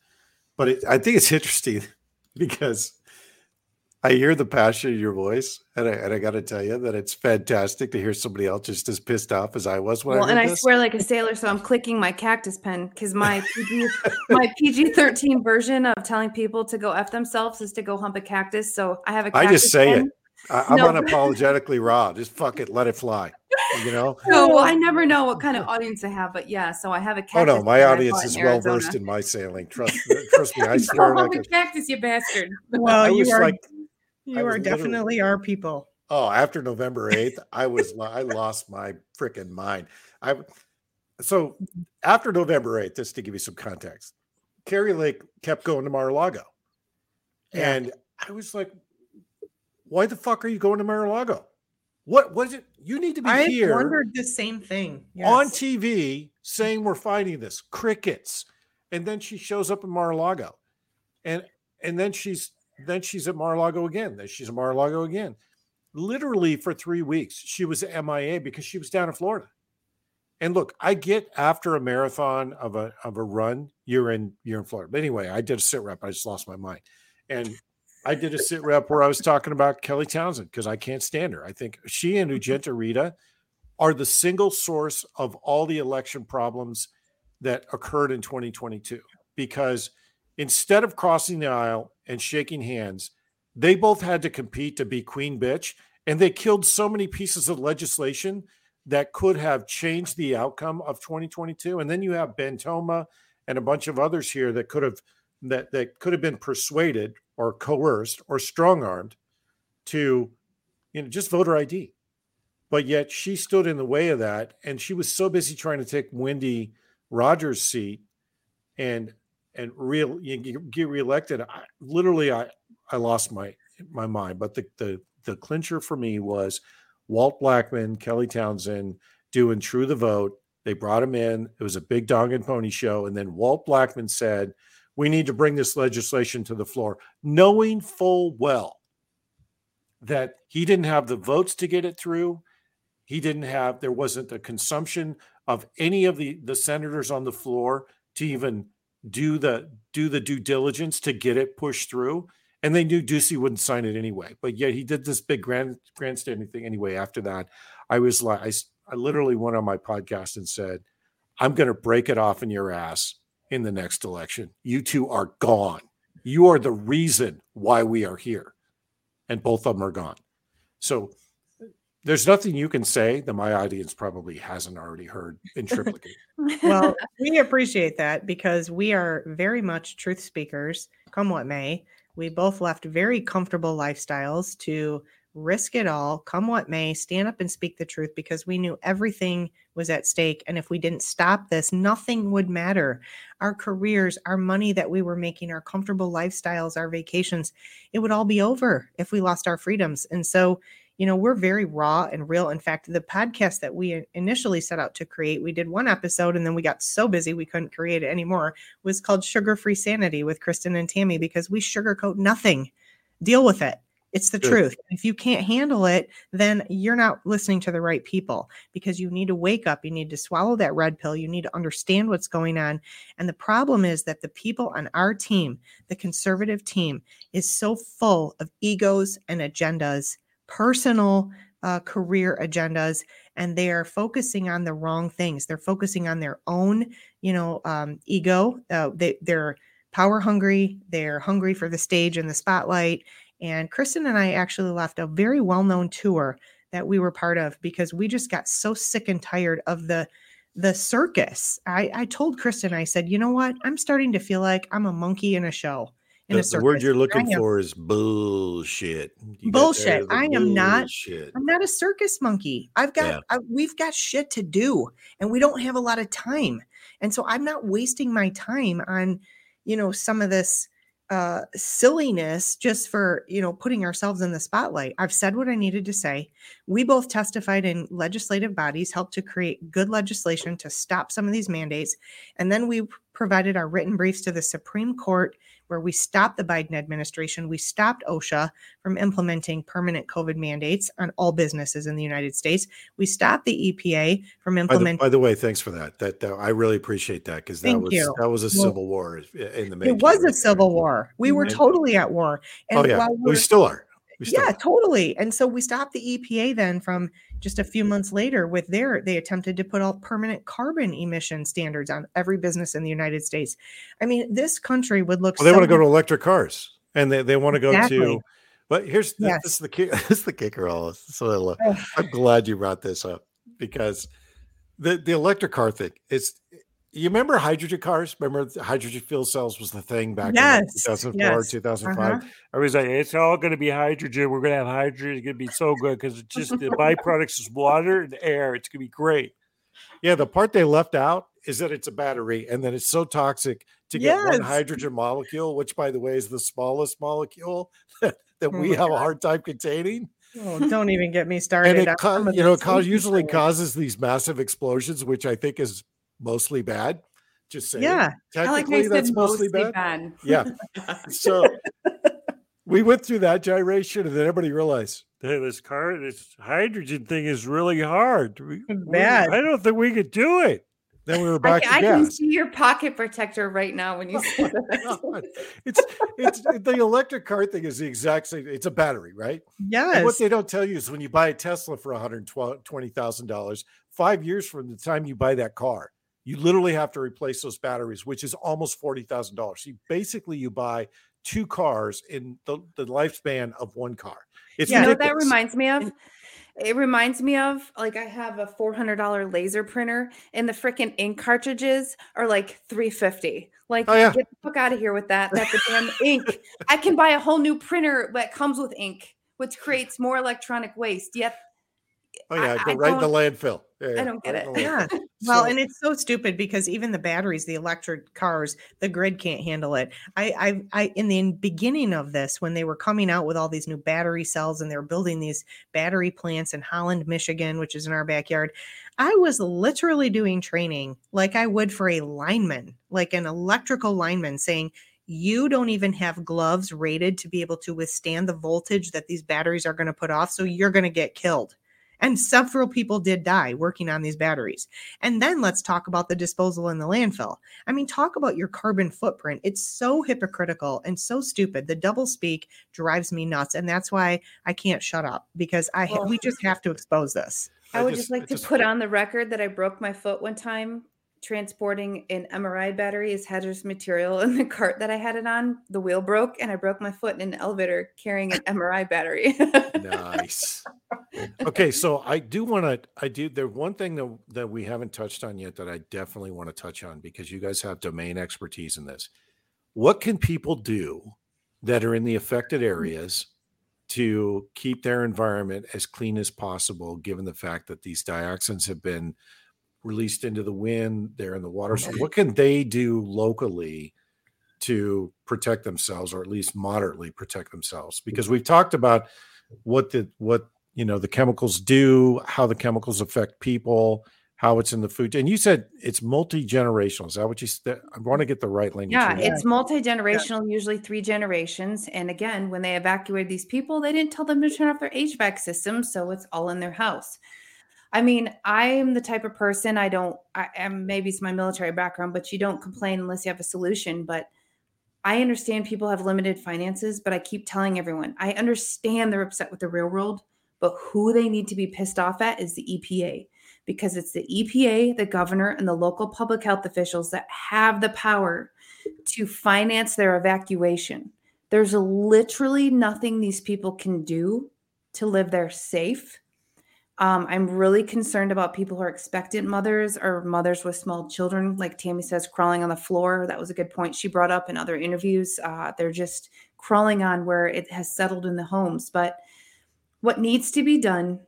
But it, I think it's interesting because I hear the passion in your voice, and I, and I got to tell you that it's fantastic to hear somebody else just as pissed off as I was when well, I and I this. swear like a sailor, so I'm clicking my cactus pen because my PG, my PG thirteen version of telling people to go f themselves is to go hump a cactus. So I have a. I just say pen. it. I, I'm No. unapologetically raw. Just fuck it, let it fly. You know. No, well, I never know what kind of audience I have, but yeah. So I have a cactus. Oh no, my audience is well versed in my sailing. Trust, trust me. I Go swear hump like a a, cactus, you bastard. Well, you are like, you are definitely our people. oh, after November eighth, I was I lost my freaking mind. I so after November eighth, just to give you some context, Kari Lake kept going to Mar-a-Lago, Yeah. and I was like, "Why the fuck are you going to Mar-a-Lago? What was it? You need to be I here." I wondered the same thing. on TV saying we're fighting this crickets, and then she shows up in Mar-a-Lago, and and then she's then she's at Mar-a-Lago again. Then she's at Mar-a-Lago again. Literally for three weeks, she was at MIA because she was down in Florida. And look, I get after a marathon of a of a run, you're in you're in Florida. But anyway, I did a sit rep. I just lost my mind, and I did a sit rep where I was talking about Kelly Townsend because I can't stand her. I think she and mm-hmm. Ugenta Rita are the single source of all the election problems that occurred in 2022 because instead of crossing the aisle and shaking hands, they both had to compete to be queen bitch and they killed so many pieces of legislation that could have changed the outcome of 2022 and then you have Ben Toma and a bunch of others here that could have that that could have been persuaded or coerced or strong-armed to you know just voter ID but yet she stood in the way of that and she was so busy trying to take wendy rogers seat and and real you get reelected I, literally i i lost my my mind. But the the the clincher for me was walt blackman kelly townsend doing true the vote. They brought him in. It was a big dog and pony show. And then walt blackman said we need to bring this legislation to the floor knowing full well that he didn't have the votes to get it through. He didn't have there wasn't a consumption of any of the the senators on the floor to even do the do the due diligence to get it pushed through. And they knew Ducey wouldn't sign it anyway but yet he did this big grand grandstanding thing anyway after that. I was like I, I literally went on my podcast and said I'm going to break it off in your ass in the next election. You two are gone. You are the reason why we are here. And both of them are gone. So there's nothing you can say that my audience probably hasn't already heard in triplicate. well, we appreciate that because we are very much truth speakers, come what may. We both left very comfortable lifestyles to risk it all, come what may, stand up and speak the truth because we knew everything was at stake. And if we didn't stop this, nothing would matter. Our careers, our money that we were making, our comfortable lifestyles, our vacations, it would all be over if we lost our freedoms. And so, you know, we're very raw and real. In fact, the podcast that we initially set out to create, we did one episode and then we got so busy we couldn't create it anymore, was called Sugar Free Sanity with Kristen and Tammy because we sugarcoat nothing. Deal with it. It's the Good. truth. If you can't handle it, then you're not listening to the right people because you need to wake up. You need to swallow that red pill. You need to understand what's going on. And the problem is that the people on our team, the conservative team, is so full of egos and agendas, personal uh, career agendas, and they are focusing on the wrong things. They're focusing on their own, you know, um, ego. Uh, they, they're power hungry. They're hungry for the stage and the spotlight and Kristen and I actually left a very well known tour that we were part of because we just got so sick and tired of the the circus. I, I told Kristen, I said, you know what? I'm starting to feel like I'm a monkey in a show. In the, a circus. the word you're looking am, for is bullshit. You bullshit. I am not. I'm not a circus monkey. I've got. Yeah. I, we've got shit to do, and we don't have a lot of time. And so I'm not wasting my time on, you know, some of this uh, silliness just for you know putting ourselves in the spotlight. I've said what I needed to say. We both testified in legislative bodies, helped to create good legislation to stop some of these mandates, and then we provided our written briefs to the Supreme Court where we stopped the Biden administration. We stopped OSHA from implementing permanent COVID mandates on all businesses in the United States. We stopped the EPA from implementing. By the, by the way, thanks for that. That, that I really appreciate that because that was you. that was a well, civil war in the making. It was a civil war. We were mm-hmm. totally at war. And oh yeah, we still are. Yeah, totally. And so we stopped the EPA then from just a few months later with their they attempted to put all permanent carbon emission standards on every business in the united states i mean this country would look well, they so want to go to electric cars and they, they want to go exactly. to but here's the, yes. this is the this is the kicker all so i'm glad you brought this up because the the electric car thing is you remember hydrogen cars? Remember hydrogen fuel cells was the thing back yes. in 2004, yes. 2005? Uh-huh. Everybody's like, it's all going to be hydrogen. We're going to have hydrogen. It's going to be so good because it's just the byproducts is water and air. It's going to be great. Yeah, the part they left out is that it's a battery and that it's so toxic to get yes. one hydrogen molecule, which, by the way, is the smallest molecule that, that oh we have God. a hard time containing. Oh, don't even get me started. And it, co- you know, it usually causes these massive explosions, which I think is mostly bad. Just saying. Yeah. Technically, like that's mostly, mostly bad. bad. Yeah. so we went through that gyration, and then everybody realized hey, this car, this hydrogen thing is really hard. bad. I don't think we could do it. Then we were back. I, I can see your pocket protector right now when you oh say that. it's it's the electric car thing is the exact same. It's a battery, right? Yes. And what they don't tell you is when you buy a Tesla for one hundred twenty thousand dollars, five years from the time you buy that car, you literally have to replace those batteries, which is almost forty thousand dollars. You basically you buy two cars in the, the lifespan of one car. It's yeah, you know that reminds me of. It reminds me of like I have a four hundred dollar laser printer, and the freaking ink cartridges are like three fifty. Like, oh, yeah. get the fuck out of here with that. That's the damn ink. I can buy a whole new printer that comes with ink, which creates more electronic waste. Yet Oh yeah, I, go I right in the landfill. Yeah, I don't get it. Yeah. well, so, and it's so stupid because even the batteries, the electric cars, the grid can't handle it. I, I, I, in the beginning of this, when they were coming out with all these new battery cells and they were building these battery plants in Holland, Michigan, which is in our backyard, I was literally doing training like I would for a lineman, like an electrical lineman, saying you don't even have gloves rated to be able to withstand the voltage that these batteries are going to put off. So you're going to get killed. And several people did die working on these batteries. And then let's talk about the disposal in the landfill. I mean, talk about your carbon footprint. It's so hypocritical and so stupid. The double speak drives me nuts. And that's why I can't shut up because I we just have to expose this. I would just, just like to just, put on the record that I broke my foot one time transporting an MRI battery as hazardous material in the cart that I had it on. The wheel broke and I broke my foot in an elevator carrying an MRI battery. nice. Okay, so I do want to. I do. There's one thing that that we haven't touched on yet that I definitely want to touch on because you guys have domain expertise in this. What can people do that are in the affected mm. areas to keep their environment as clean as possible, given the fact that these dioxins have been released into the wind, they're in the water. So, what can they do locally to protect themselves, or at least moderately protect themselves? Because we've talked about what the what you know the chemicals do, how the chemicals affect people, how it's in the food. And you said it's multi generational. Is that what you said? I want to get the right language. Yeah, it's multi generational, yeah. usually three generations. And again, when they evacuated these people, they didn't tell them to turn off their HVAC system, so it's all in their house. I mean, I am the type of person I don't, I am maybe it's my military background, but you don't complain unless you have a solution. But I understand people have limited finances, but I keep telling everyone I understand they're upset with the real world, but who they need to be pissed off at is the EPA because it's the EPA, the governor, and the local public health officials that have the power to finance their evacuation. There's literally nothing these people can do to live there safe um, I'm really concerned about people who are expectant mothers or mothers with small children, like Tammy says, crawling on the floor. That was a good point she brought up in other interviews. Uh, they're just crawling on where it has settled in the homes. But what needs to be done,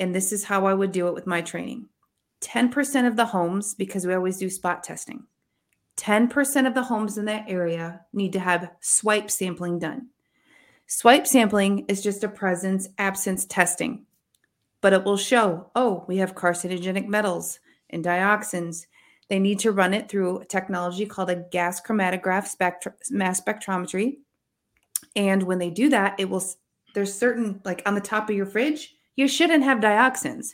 and this is how I would do it with my training 10% of the homes, because we always do spot testing, 10% of the homes in that area need to have swipe sampling done. Swipe sampling is just a presence absence testing but it will show, oh, we have carcinogenic metals and dioxins. They need to run it through a technology called a gas chromatograph spectro- mass spectrometry. And when they do that, it will, there's certain, like on the top of your fridge, you shouldn't have dioxins.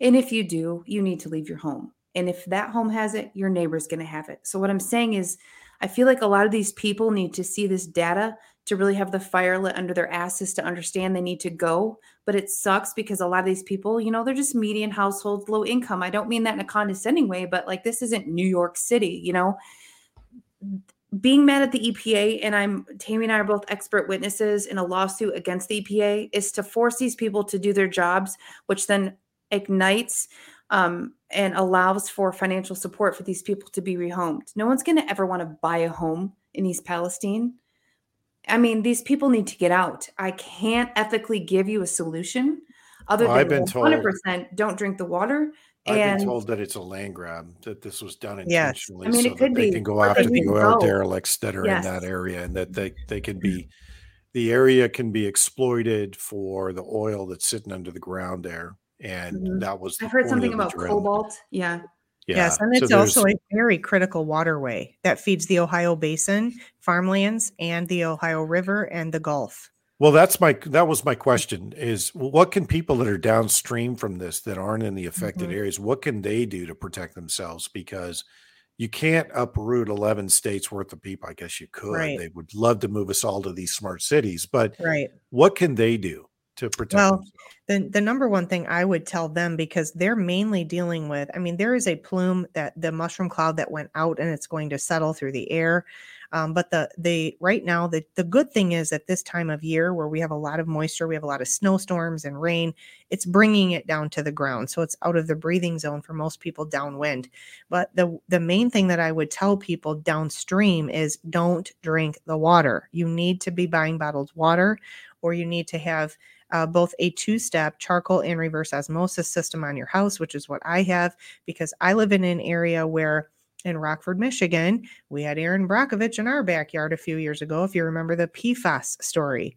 And if you do, you need to leave your home. And if that home has it, your neighbor's going to have it. So, what I'm saying is, I feel like a lot of these people need to see this data to really have the fire lit under their asses to understand they need to go. But it sucks because a lot of these people, you know, they're just median households, low income. I don't mean that in a condescending way, but like this isn't New York City, you know. Being mad at the EPA, and I'm Tammy and I are both expert witnesses in a lawsuit against the EPA, is to force these people to do their jobs, which then ignites um, and allows for financial support for these people to be rehomed. No one's going to ever want to buy a home in East Palestine I mean, these people need to get out. I can't ethically give you a solution other well, than 100% don't drink the water. I've and, been told that it's a land grab, that this was done intentionally. Yes. I mean, so it could they be. can go after the oil derelicts that are yes. in that area and that they, they can be, the area can be exploited for the oil that's sitting under the ground there. And mm-hmm. that was, I've heard something about cobalt. Yeah. Yeah. Yes, and it's so also a very critical waterway that feeds the Ohio Basin, farmlands, and the Ohio River and the Gulf. Well, that's my that was my question is what can people that are downstream from this that aren't in the affected mm-hmm. areas what can they do to protect themselves because you can't uproot 11 states worth of people. I guess you could. Right. They would love to move us all to these smart cities, but right. what can they do? To protect well, themselves? The, the number one thing I would tell them because they're mainly dealing with, I mean, there is a plume that the mushroom cloud that went out and it's going to settle through the air. Um, but the the right now the the good thing is at this time of year where we have a lot of moisture, we have a lot of snowstorms and rain, it's bringing it down to the ground, so it's out of the breathing zone for most people downwind. But the the main thing that I would tell people downstream is don't drink the water. You need to be buying bottled water, or you need to have uh, both a two step charcoal and reverse osmosis system on your house, which is what I have because I live in an area where in Rockford, Michigan, we had Erin Brockovich in our backyard a few years ago. If you remember the PFAS story,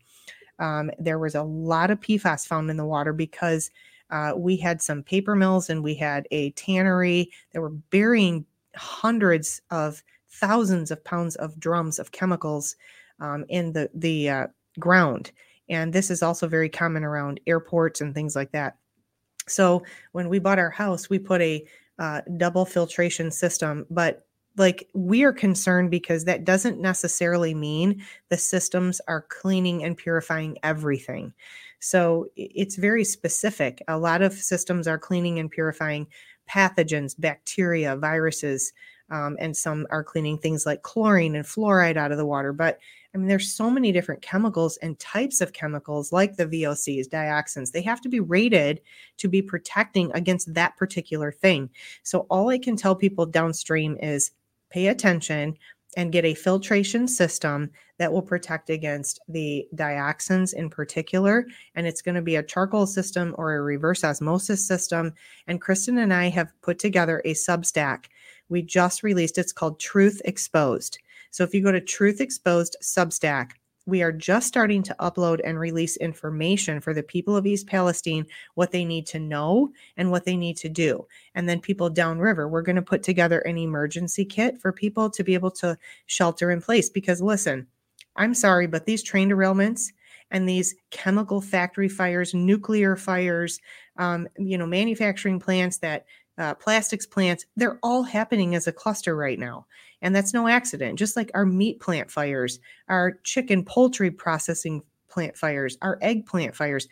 um, there was a lot of PFAS found in the water because uh, we had some paper mills and we had a tannery that were burying hundreds of thousands of pounds of drums of chemicals um, in the the uh, ground and this is also very common around airports and things like that. So when we bought our house, we put a uh, double filtration system, but like we are concerned because that doesn't necessarily mean the systems are cleaning and purifying everything. So it's very specific. A lot of systems are cleaning and purifying pathogens, bacteria, viruses, um, and some are cleaning things like chlorine and fluoride out of the water. But I mean, there's so many different chemicals and types of chemicals like the VOCs, dioxins. They have to be rated to be protecting against that particular thing. So all I can tell people downstream is pay attention and get a filtration system that will protect against the dioxins in particular. And it's going to be a charcoal system or a reverse osmosis system. And Kristen and I have put together a Substack. We just released it's called Truth Exposed. So if you go to Truth Exposed Substack, we are just starting to upload and release information for the people of East Palestine, what they need to know and what they need to do. And then people downriver, we're going to put together an emergency kit for people to be able to shelter in place. Because listen, I'm sorry, but these train derailments and these chemical factory fires, nuclear fires, um, you know, manufacturing plants that uh, plastics plants, they're all happening as a cluster right now. And that's no accident. Just like our meat plant fires, our chicken poultry processing plant fires, our egg plant fires.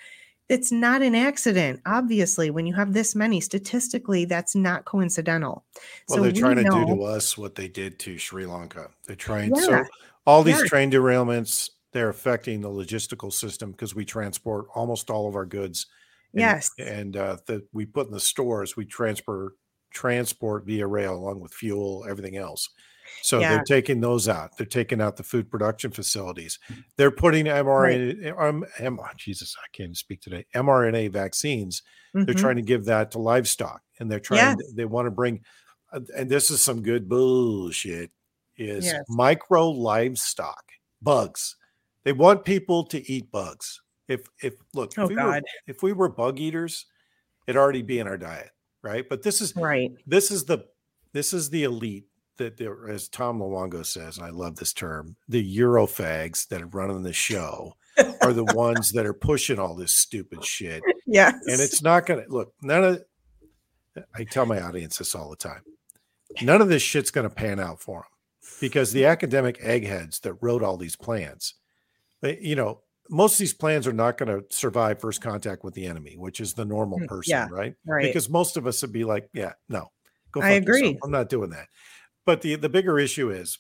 It's not an accident. Obviously, when you have this many, statistically, that's not coincidental. Well, so they're trying know, to do to us what they did to Sri Lanka. They're trying yeah, so all these yeah. train derailments, they're affecting the logistical system because we transport almost all of our goods. And, yes. And uh, that we put in the stores, we transfer transport via rail along with fuel, everything else. So yeah. they're taking those out. They're taking out the food production facilities. They're putting mRNA, right. um, M, Jesus, I can't speak today. mRNA vaccines. Mm-hmm. They're trying to give that to livestock, and they're trying. Yes. They want to bring, uh, and this is some good bullshit. Is yes. micro livestock bugs? They want people to eat bugs. If if look, oh, if, we were, if we were bug eaters, it'd already be in our diet, right? But this is right. This is the this is the elite that there, as Tom Luongo says, and I love this term, the Eurofags that are running the show are the ones that are pushing all this stupid shit. Yeah. And it's not going to look, none of, I tell my audience this all the time. None of this shit's going to pan out for them because the academic eggheads that wrote all these plans, they, you know, most of these plans are not going to survive first contact with the enemy, which is the normal mm, person, yeah, right? Right. Because most of us would be like, yeah, no, go. I agree. Yourself. I'm not doing that. But the the bigger issue is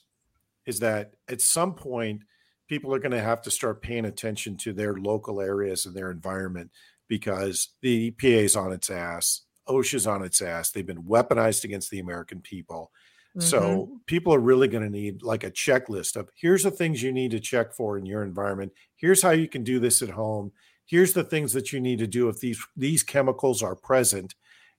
is that at some point people are going to have to start paying attention to their local areas and their environment because the EPA is on its ass, OSHA's on its ass. They've been weaponized against the American people. Mm-hmm. So people are really going to need like a checklist of here's the things you need to check for in your environment. Here's how you can do this at home. Here's the things that you need to do if these these chemicals are present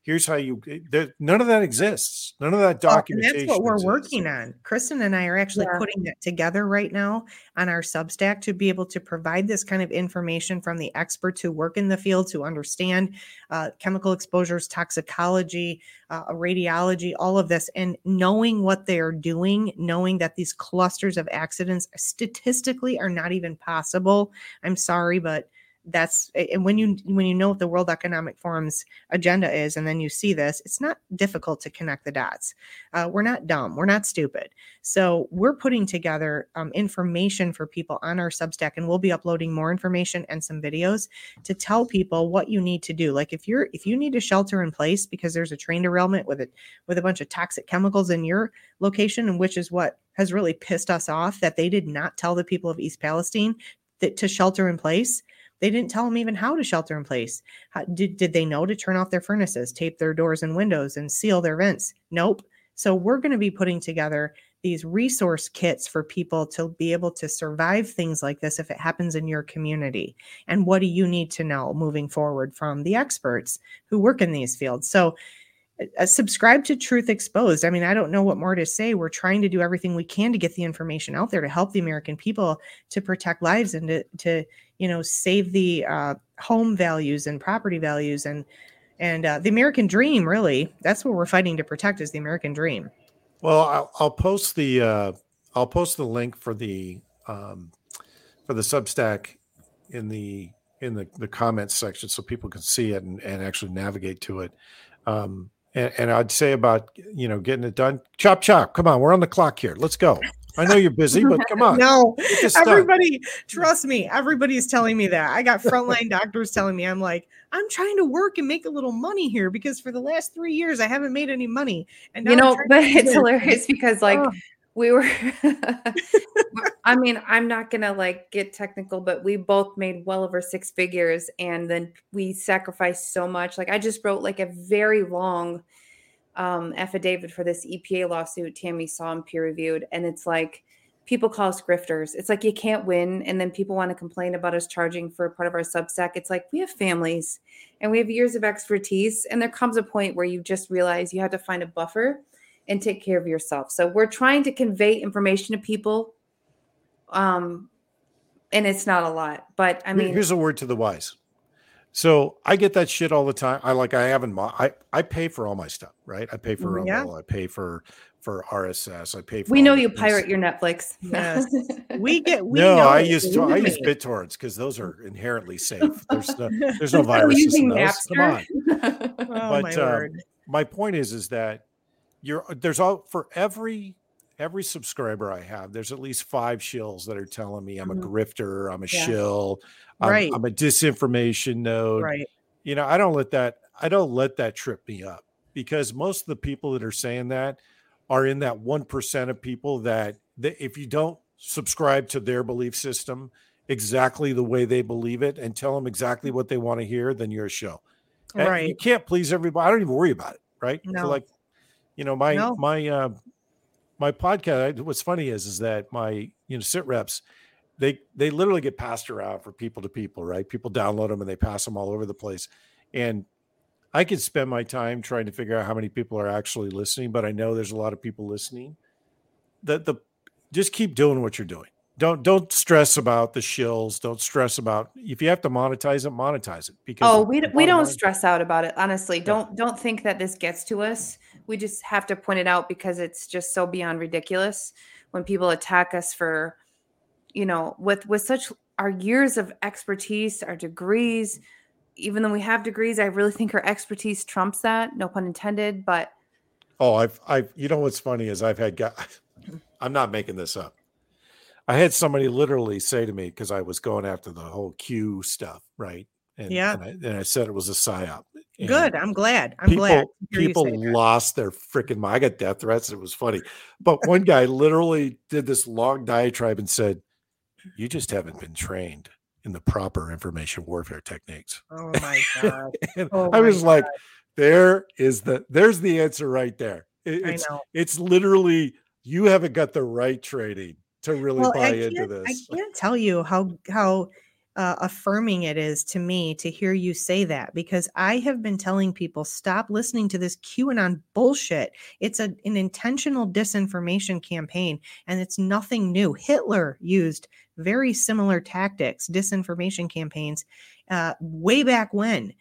here's how you eh, there, none of that exists none of that documentation oh, that's what we're exists. working on kristen and i are actually yeah. putting that together right now on our substack to be able to provide this kind of information from the experts who work in the field to understand uh, chemical exposures toxicology uh, radiology all of this and knowing what they're doing knowing that these clusters of accidents statistically are not even possible i'm sorry but that's and when you when you know what the world economic forum's agenda is and then you see this it's not difficult to connect the dots. Uh, we're not dumb we're not stupid. So we're putting together um, information for people on our substack and we'll be uploading more information and some videos to tell people what you need to do. Like if you're if you need to shelter in place because there's a train derailment with it with a bunch of toxic chemicals in your location and which is what has really pissed us off that they did not tell the people of east palestine that to shelter in place they didn't tell them even how to shelter in place. How, did, did they know to turn off their furnaces, tape their doors and windows, and seal their vents? Nope. So we're going to be putting together these resource kits for people to be able to survive things like this if it happens in your community. And what do you need to know moving forward from the experts who work in these fields? So uh, subscribe to Truth Exposed. I mean, I don't know what more to say. We're trying to do everything we can to get the information out there to help the American people to protect lives and to, to you know, save the uh, home values and property values and and uh, the American dream. Really, that's what we're fighting to protect is the American dream. Well, I'll, I'll post the uh, I'll post the link for the um, for the Substack in the in the, the comments section so people can see it and, and actually navigate to it. Um, and, and, I'd say about you know getting it done. Chop chop. Come on, we're on the clock here. Let's go. I know you're busy, but come on. No, get this done. everybody, trust me, everybody's telling me that. I got frontline doctors telling me, I'm like, I'm trying to work and make a little money here because for the last three years I haven't made any money. And now you know, but it's hilarious because like Oh. We were I mean, I'm not gonna like get technical, but we both made well over six figures and then we sacrificed so much. Like I just wrote like a very long um affidavit for this EPA lawsuit Tammy saw and peer reviewed. And it's like people call us grifters. It's like you can't win. And then people want to complain about us charging for part of our substack. It's like we have families and we have years of expertise. And there comes a point where you just realize you have to find a buffer and take care of yourself. So we're trying to convey information to people. Um, and it's not a lot, but I mean, here's a word to the wise. So I get that shit all the time. I like I haven't mo- I I pay for all my stuff, right? I pay for Mm, yeah. Rumble, I pay for for RSS, I pay for we know you things. pirate your Netflix. Yes. We get we no, know I use to, I use. BitTorrents because those are inherently safe. There's no there's no Are you viruses in using those. Come on. Napster? Oh my but, um, word. my point is is that you're uh, there's all for every every subscriber I have, there's at least five shills that are telling me I'm Mhm. a mm-hmm. grifter, I'm a Yeah. shill, I'm, Right. I'm a disinformation node. Right. You know, I don't let that I don't let that trip me up because most of the people that are saying that are in that one percent of people that, that if you don't subscribe to their belief system exactly the way they believe it and tell them exactly mm. what they want to hear, then you're a show. And eh, You can't please everybody. I don't even worry about it. Right. So like, you know, my No. my uh my podcast. What's funny is is that my you know sit reps, they they literally get passed around for people to people. Right. People download them and they pass them all over the place. And I could spend my time trying to figure out how many people are actually listening, but I know there's a lot of people listening. That the just keep doing what you're doing. Don't don't stress about the shills. Don't stress about if you have to monetize it, monetize it. Because Oh, we, we don't line- stress out about it. Honestly, don't don't think that this gets to us. We just have to point it out because it's just so beyond ridiculous when people attack us for, you know, with with such our years of expertise, our degrees. Even though we have degrees, I really think our expertise trumps that. No pun intended. But Oh, I've, I've, you know what's funny is I've had guys, I'm not making this up. I had somebody literally say to me because I was going after the whole Q stuff, right? And, Yeah. and I, and I said it was a psyop. And Good. I'm glad. I'm people, glad. to hear you people lost their freaking mind. I got death threats. It was funny, but one guy literally did this long diatribe and said, "You just haven't been trained in the proper information warfare techniques." Oh my god. Oh I was like, "There is the there's the answer right there." It- I it's know. it's literally you haven't got the right training to really Well, buy into this. I can't tell you how how uh, affirming it is to me to hear you say that because I have been telling people stop listening to this QAnon bullshit. It's a, an intentional disinformation campaign, and it's nothing new. Hitler used very similar tactics, disinformation campaigns, uh, way back when.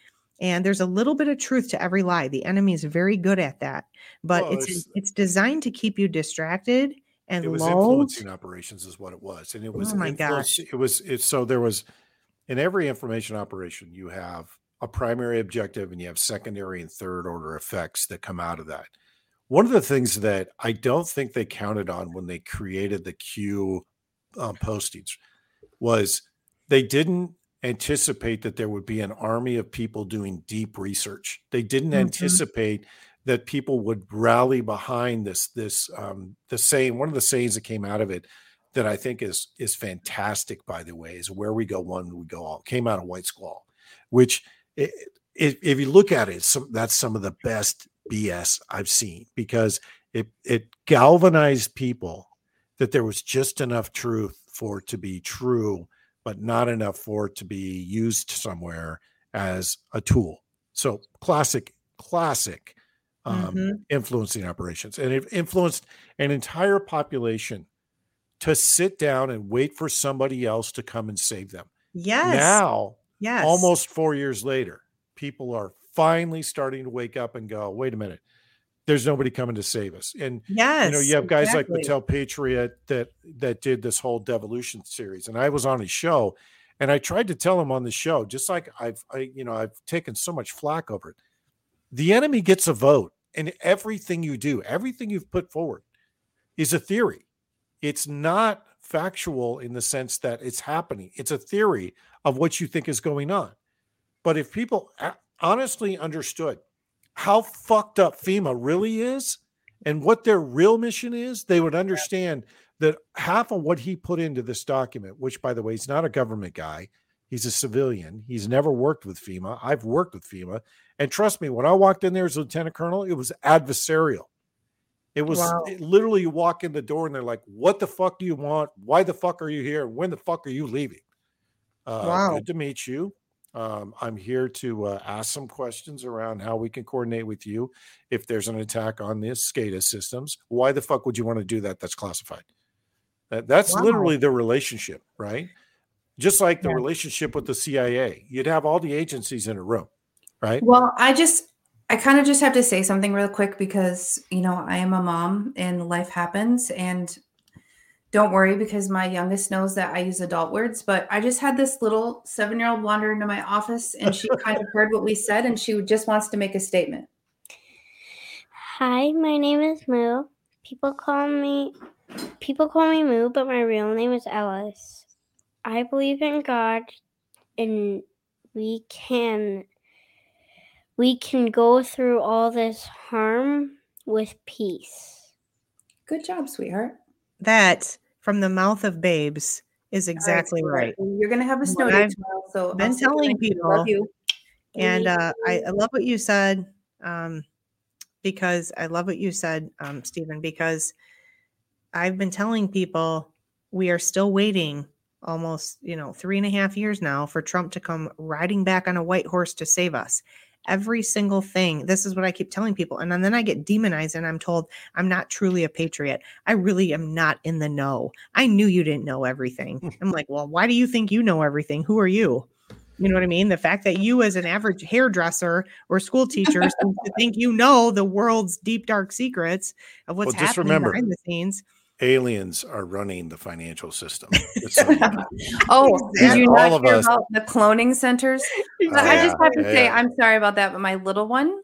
And there's a little bit of truth to every lie. The enemy is very good at that, but Well, it's- it's designed to keep you distracted and it was lulled. influencing operations is what it was and it was Oh my influence- it was it so there was in every information operation you have a primary objective and you have secondary and third order effects that come out of that one of the things that i don't think they counted on when they created the q um, postings was they didn't anticipate that there would be an army of people doing deep research they didn't Mhm. anticipate that people would rally behind this this um the saying one of the sayings that came out of it that i think is is fantastic by the way is where we go one we go all came out of white squall which i if, if you look at it some that's some of the best bs i've seen because it it galvanized people that there was just enough truth for it to be true but not enough for it to be used somewhere as a tool. So classic classic um, Mhm. influencing operations and it influenced an entire population to sit down and wait for somebody else to come and save them Yes. now yes. almost four years later people are finally starting to wake up and go wait a minute there's nobody coming to save us and Yes. you know you have guys exactly. like patel patriot that that did this whole devolution series and i was on his show and i tried to tell him on the show just like i've i you know i've taken so much flack over it the enemy gets a vote and everything you do everything you've put forward is a theory It's not factual in the sense that it's happening. It's a theory of what you think is going on. But if people honestly understood how fucked up FEMA really is and what their real mission is, they would understand that half of what he put into this document, which by the way, he's not a government guy, he's a civilian. He's never worked with FEMA. I've worked with FEMA. And trust me, when I walked in there as a lieutenant colonel, it was adversarial. It was wow. it, literally you walk in the door and they're like, "What the fuck do you want? Why the fuck are you here? When the fuck are you leaving?" Uh, wow. Good to meet you. Um, I'm here to uh, ask some questions around how we can coordinate with you if there's an attack on the SCADA systems. Why the fuck would you want to do that? That's classified. That, that's wow. literally the relationship, right? Just like the yeah. relationship with the CIA, you'd have all the agencies in a room, right? Well, I just I kind of just have to say something real quick because, you know, I am a mom and life happens. And don't worry because my youngest knows that I use adult words. But I just had this little seven year old wander into my office and she kind of heard what we said and she just wants to make a statement. Hi, my name is Moo. People call me people call me Moo, but my real name is Ellis. I believe in God and we can we can go through all this harm with peace. Good job, sweetheart. That from the mouth of babes is exactly right. right. You're going to have a snow day tomorrow. So been I'll telling people. And uh, I, I, love what you said um, because I love what you said, um, Stephen, because I've been telling people we are still waiting almost, you know, three and a half years now for Trump to come riding back on a white horse to save us every single thing. This is what I keep telling people. And then I get demonized and I'm told I'm not truly a patriot. I really am not in the know. I knew you didn't know everything. Hmm. I'm like, well, why do you think you know everything? Who are you? You know what I mean? The fact that you, as an average hairdresser or school teacher, think you know the world's deep, dark secrets of what's well, happening remember, behind the scenes aliens are running the financial system. oh, did you not hear us. about the cloning centers? Exactly. I just have to yeah. say, I'm sorry about that, but my little one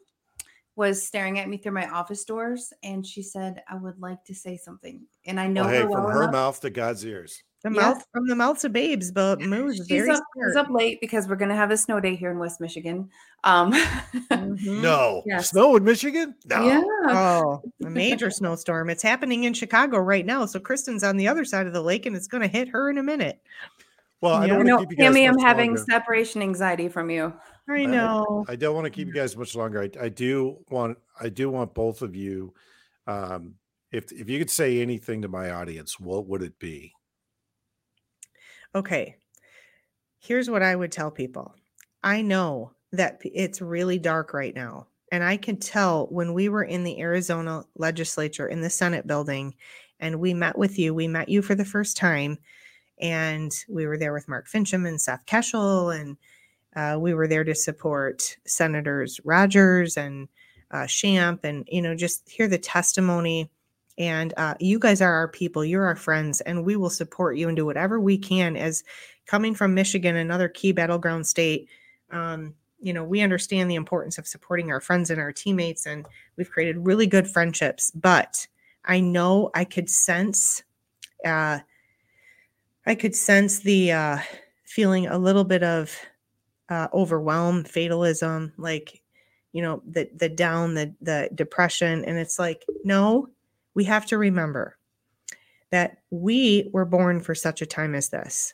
was staring at me through my office doors, and she said, "I would like to say something." And I know well, hey, her from well her mouth to God's ears. The mouth from the mouths of babes, but moves she's very up, she's up late because we're gonna have a snow day here in West Michigan. Um mm-hmm. no yes. snow in Michigan? No. Yeah. Oh, a major snowstorm. It's happening in Chicago right now. So Kristen's on the other side of the lake and it's gonna hit her in a minute. Well, I don't want to keep. Tammy, I'm having longer. separation anxiety from you. I know. I, I, don't want to keep you guys much longer. I, I do want I do want both of you. Um, if if you could say anything to my audience, what would it be? Okay, here's what I would tell people I know that it's really dark right now. And I can tell when we were in the Arizona legislature in the Senate building and we met with you, we met you for the first time. And we were there with Mark Finchem and Seth Keshel. And uh, we were there to support Senators Rogers and uh, Shamp and, you know, just hear the testimony and uh, you guys are our people, you're our friends, and we will support you and do whatever we can. As coming from Michigan, another key battleground state, um, you know, we understand the importance of supporting our friends and our teammates, and we've created really good friendships. But I know I could sense, uh, I could sense the uh, feeling a little bit of uh, overwhelm, fatalism, like you know, the the down, the the depression, and it's like, no, we have to remember that we were born for such a time as this.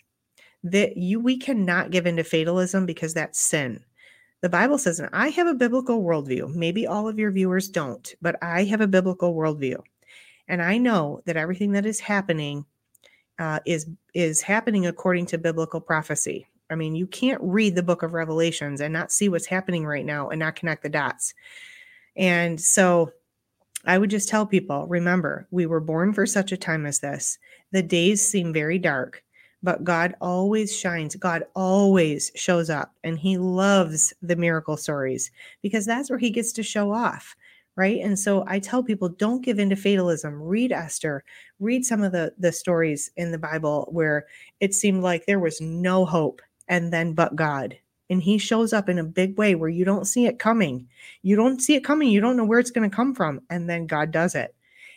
That you we cannot give into fatalism because that's sin. The Bible says, and I have a biblical worldview. Maybe all of your viewers don't, but I have a biblical worldview. And I know that everything that is happening uh, is is happening according to biblical prophecy. I mean, you can't read the book of Revelations and not see what's happening right now and not connect the dots. And so I would just tell people remember, we were born for such a time as this. The days seem very dark, but God always shines. God always shows up, and He loves the miracle stories because that's where He gets to show off. Right. And so I tell people don't give in to fatalism. Read Esther, read some of the, the stories in the Bible where it seemed like there was no hope and then but God and he shows up in a big way where you don't see it coming. You don't see it coming. You don't know where it's going to come from. And then God does it.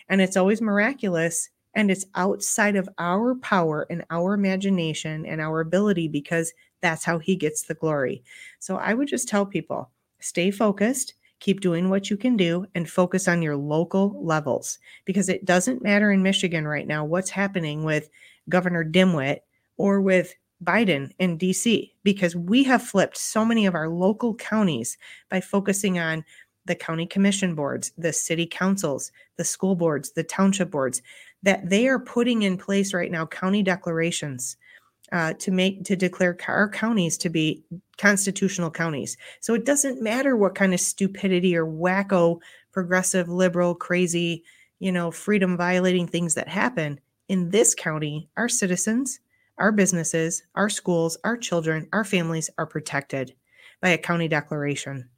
And it's always miraculous And it's outside of our power and our imagination and our ability because that's how he gets the glory. So I would just tell people stay focused, keep doing what you can do, and focus on your local levels because it doesn't matter in Michigan right now what's happening with Governor Dimwit or with Biden in DC because we have flipped so many of our local counties by focusing on the county commission boards, the city councils, the school boards, the township boards, that they are putting in place right now county declarations uh, to make to declare our counties to be constitutional counties. So it doesn't matter what kind of stupidity or wacko, progressive, liberal, crazy, you know, freedom violating things that happen in this county. Our citizens, our businesses, our schools, our children, our families are protected by a county declaration.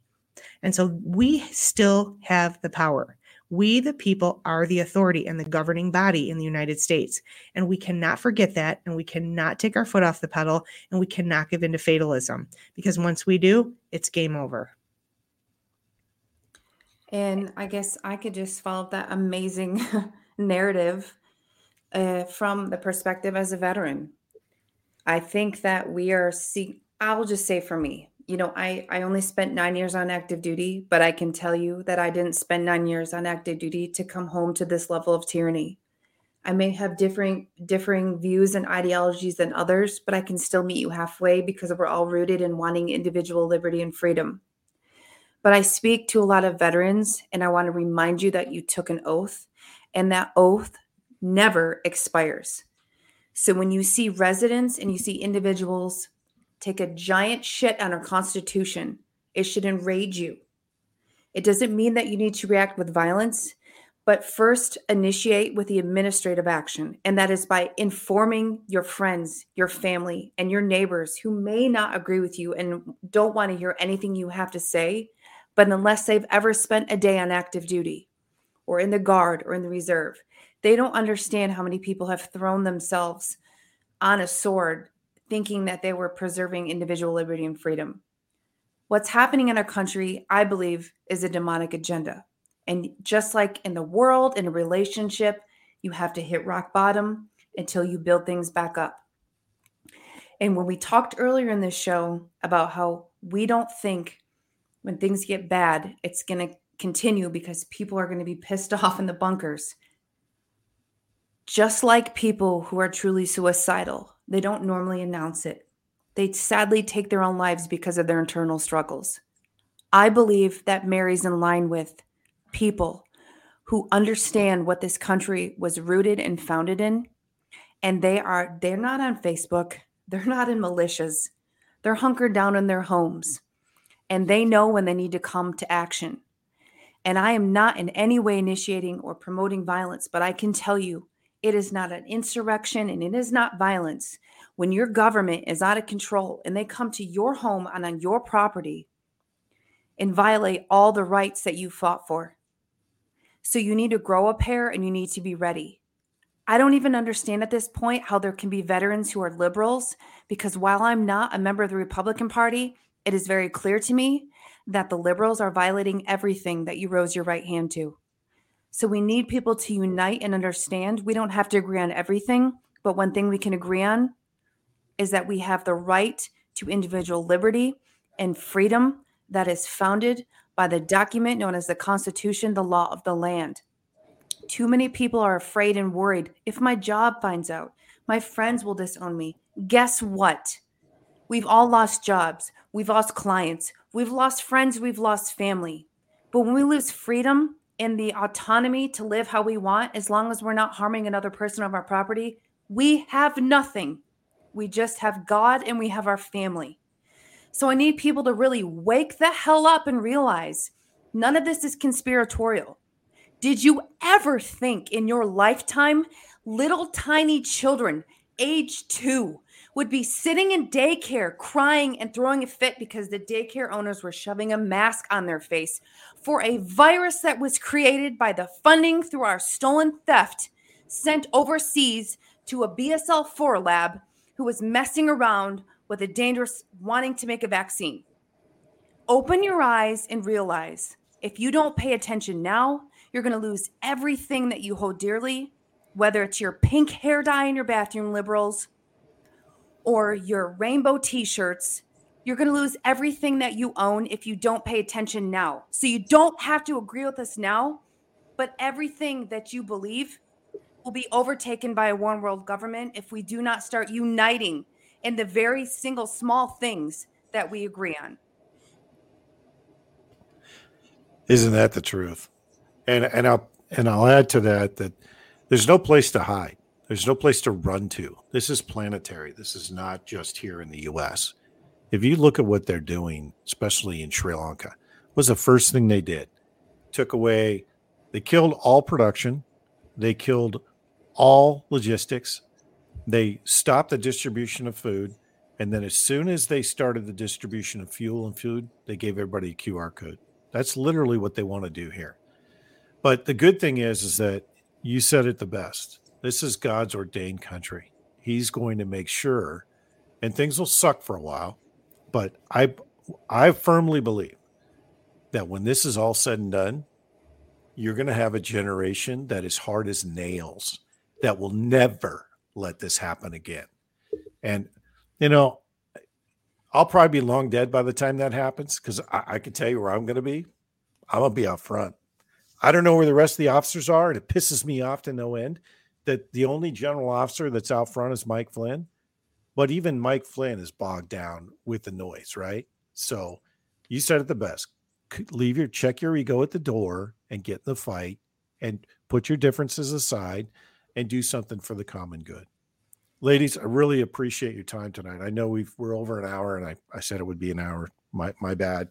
And so we still have the power. We, the people, are the authority and the governing body in the United States. And we cannot forget that. And we cannot take our foot off the pedal. And we cannot give into fatalism because once we do, it's game over. And I guess I could just follow that amazing narrative uh, from the perspective as a veteran. I think that we are I'll just say for me, you know, I, I only spent nine years on active duty, but I can tell you that I didn't spend nine years on active duty to come home to this level of tyranny. I may have differing differing views and ideologies than others, but I can still meet you halfway because we're all rooted in wanting individual liberty and freedom. But I speak to a lot of veterans, and I want to remind you that you took an oath, and that oath never expires. So when you see residents and you see individuals take a giant shit on our Constitution, it should enrage you. It doesn't mean that you need to react with violence, but first initiate with the administrative action. And that is by informing your friends, your family, and your neighbors who may not agree with you and don't want to hear anything you have to say. But unless they've ever spent a day on active duty or in the guard or in the reserve, they don't understand how many people have thrown themselves on a sword thinking that they were preserving individual liberty and freedom. What's happening in our country, I believe, is a demonic agenda. And just like in the world, in a relationship, you have to hit rock bottom until you build things back up. And when we talked earlier in this show about how we don't think when things get bad, it's going to continue because people are going to be pissed off in the bunkers. Just like people who are truly suicidal, they don't normally announce it. They sadly take their own lives because of their internal struggles. I believe that Mary's in line with people who understand what this country was rooted and founded in and they are they're not on Facebook, they're not in militias. They're hunkered down in their homes and they know when they need to come to action. And I am not in any way initiating or promoting violence, but I can tell you it is not an insurrection and it is not violence. When your government is out of control and they come to your home and on your property and violate all the rights that you fought for. So you need to grow a pair and you need to be ready. I don't even understand at this point how there can be veterans who are liberals because while I'm not a member of the Republican Party, it is very clear to me that the liberals are violating everything that you rose your right hand to. So we need people to unite and understand we don't have to agree on everything, but one thing we can agree on is that we have the right to individual liberty and freedom that is founded by the document known as the Constitution, the law of the land. Too many people are afraid and worried if my job finds out, my friends will disown me. Guess what? We've all lost jobs, we've lost clients, we've lost friends, we've lost family. But when we lose freedom, and the autonomy to live how we want, as long as we're not harming another person of our property, we have nothing. We just have God and we have our family. So I need people to really wake the hell up and realize none of this is conspiratorial. Did you ever think in your lifetime little tiny children, age two, would be sitting in daycare crying and throwing a fit because the daycare owners were shoving a mask on their face for a virus that was created by the funding through our stolen theft sent overseas to a BSL 4 lab who was messing around with a dangerous wanting to make a vaccine. Open your eyes and realize if you don't pay attention now, you're going to lose everything that you hold dearly whether it's your pink hair dye in your bathroom, liberals, or your rainbow t shirts, you're going to lose everything that you own if you don't pay attention now. So you don't have to agree with us now, but everything that you believe will be overtaken by a one world government if we do not start uniting in the very single small things that we agree on. Isn't that the truth? And and I'll and I'll add to that that there's no place to hide. There's no place to run to. This is planetary. This is not just here in the US. If you look at what they're doing, especially in Sri Lanka, was the first thing they did. Took away they killed all production, they killed all logistics, they stopped the distribution of food, and then as soon as they started the distribution of fuel and food, they gave everybody a QR code. That's literally what they want to do here. But the good thing is, is that you said it the best. This is God's ordained country. He's going to make sure, and things will suck for a while, but I, I firmly believe that when this is all said and done, you're going to have a generation that is hard as nails that will never let this happen again. And you know, I'll probably be long dead by the time that happens because I, I can tell you where I'm going to be. I'm going to be out front. I don't know where the rest of the officers are, and it pisses me off to no end that the only general officer that's out front is Mike Flynn. But even Mike Flynn is bogged down with the noise, right? So you said it the best. Leave your check your ego at the door and get in the fight and put your differences aside and do something for the common good ladies, I really appreciate your time tonight. I know we've we're over an hour, and I, I said it would be an hour. My my bad,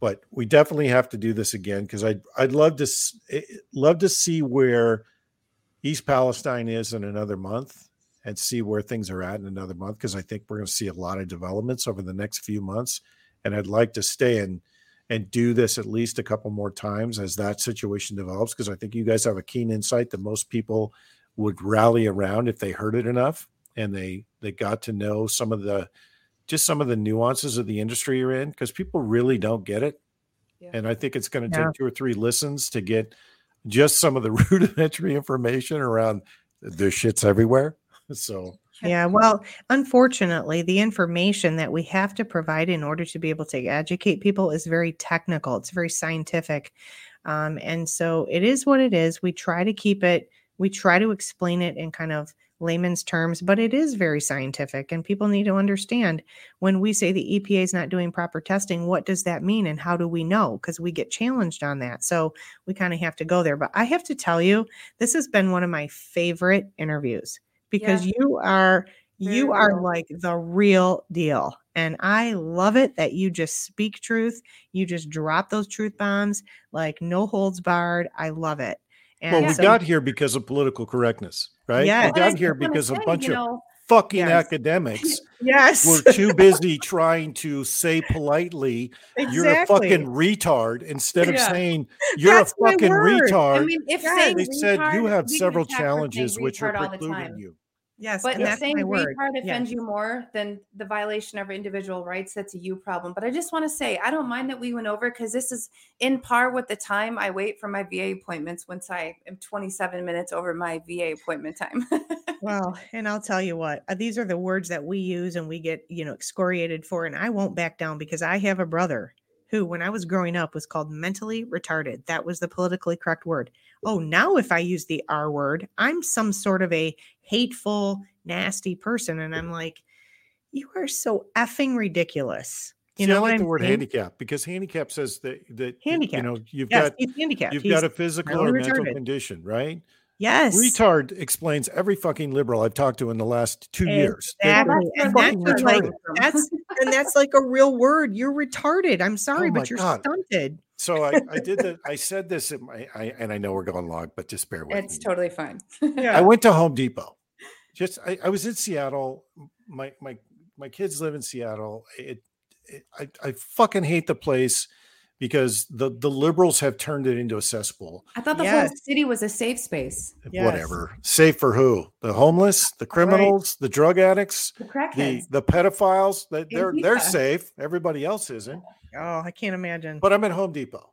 but we definitely have to do this again because I'd I'd love to eh, love to see where East Palestine is in another month and see where things are at in another month because I think we're going to see a lot of developments over the next few months, and I'd like to stay and and do this at least a couple more times as that situation develops because I think you guys have a keen insight that most people would rally around if they heard it enough and they they got to know some of the just some of the nuances of the industry you're in because people really don't get it. Yeah. And I think it's going to take yeah. two or three listens to get just some of the rudimentary information around the shit's everywhere. So yeah, well, unfortunately, the information that we have to provide in order to be able to educate people is very technical. It's very scientific. Um, and so it is what it is. We try to keep it, we try to explain it in kind of layman's terms, but it is very scientific. And people need to understand when we say the EPA is not doing proper testing, what does that mean and how do we know? Because we get challenged on that. So we kind of have to go there. But I have to tell you, this has been one of my favorite interviews because yeah. you are. You are like the real deal. And I love it that you just speak truth. You just drop those truth bombs like no holds barred. I love it. And well, we so, got here because of political correctness, right? Yeah, we got here because say, a bunch of know, fucking yes. academics yes were too busy trying to say politely exactly. you're a fucking retard instead of yeah. saying you're That's a fucking retard. I mean, if they said you have several challenges which are precluding you. Yes, but saying retard offends yes. you more than the violation of individual rights, that's a you problem. But I just want to say, I don't mind that we went over because this is in par with the time I wait for my VA appointments once I am 27 minutes over my VA appointment time. well, and I'll tell you what, uh, these are the words that we use and we get, you know, excoriated for. And I won't back down because I have a brother who, when I was growing up, was called mentally retarded. That was the politically correct word. Oh, now if I use the R word, I'm some sort of a hateful, nasty person. And I'm like, you are so effing ridiculous. You See, know, I like the word saying? handicap because handicap says that that handicap. You know, you've yes, got handicap. You've he's got a physical or mental retarded. condition, right? Yes. Retard explains every fucking liberal I've talked to in the last two years. Exactly. And that's, like, that's and that's like a real word. You're retarded. I'm oh sorry, oh but you're God. stunted. So I, I did that. I said this in my, I, and I know we're going long, but just bear with it's me. It's totally fine. yeah. I went to Home Depot. Just I, I was in Seattle. My my my kids live in Seattle. It, it I, I fucking hate the place because the the liberals have turned it into a cesspool. I thought the yes. whole city was a safe space. Eh, yes. Whatever. Safe for who? The homeless, the criminals, right. the drug addicts, the crackheads, the, the pedophiles. They, they're they're safe. Everybody else isn't. Oh, I can't imagine. But I'm at Home Depot.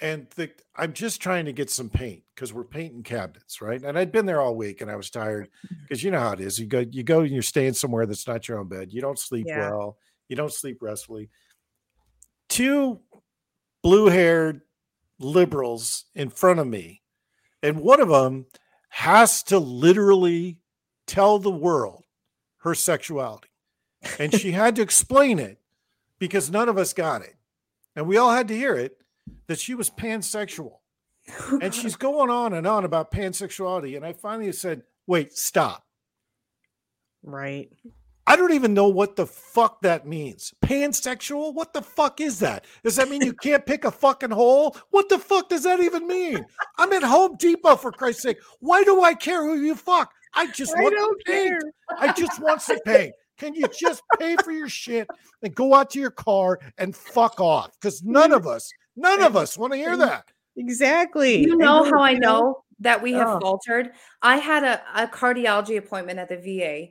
and the, I'm just trying to get some paint because we're painting cabinets, right? And I'd been there all week and I was tired because you know how it is. You go, you go, and you're staying somewhere that's not your own bed. You don't sleep Yeah. well. You don't sleep restfully. Two blue-haired liberals in front of me, and one of them has to literally tell the world her sexuality, and she had to explain it because none of us got it, and we all had to hear it that she was pansexual and she's going on and on about pansexuality. And I finally said, wait, stop. Right. I don't even know what the fuck that means. Pansexual? What the fuck is that? Does that mean you can't pick a fucking hole? What the fuck does that even mean? I'm at Home Depot for Christ's sake. Why do I care who you fuck? I just I want don't paint. I just want some paint. Can you just pay for your shit and go out to your car and fuck off? Because none of us, none of us want to hear that. Exactly. You know how I know that we have Oh. faltered? I had a, a cardiology appointment at the VA.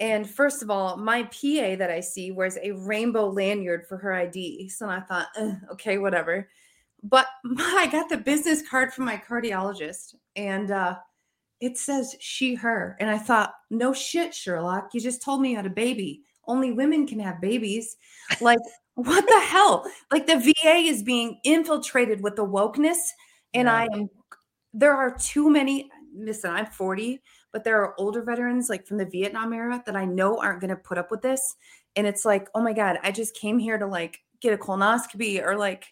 And first of all, my PA that I see wears a rainbow lanyard for her ID. So I thought, okay, whatever. But I got the business card from my cardiologist and uh, it says she, her. And I thought, no shit, Sherlock. You just told me you had a baby. Only women can have babies. Like, what the hell? Like, the VA is being infiltrated with the wokeness. And Yeah. I am, there are too many. Listen, I'm 40, but there are older veterans like from the Vietnam era that I know aren't going to put up with this. And it's like, oh my God, I just came here to like get a colonoscopy or like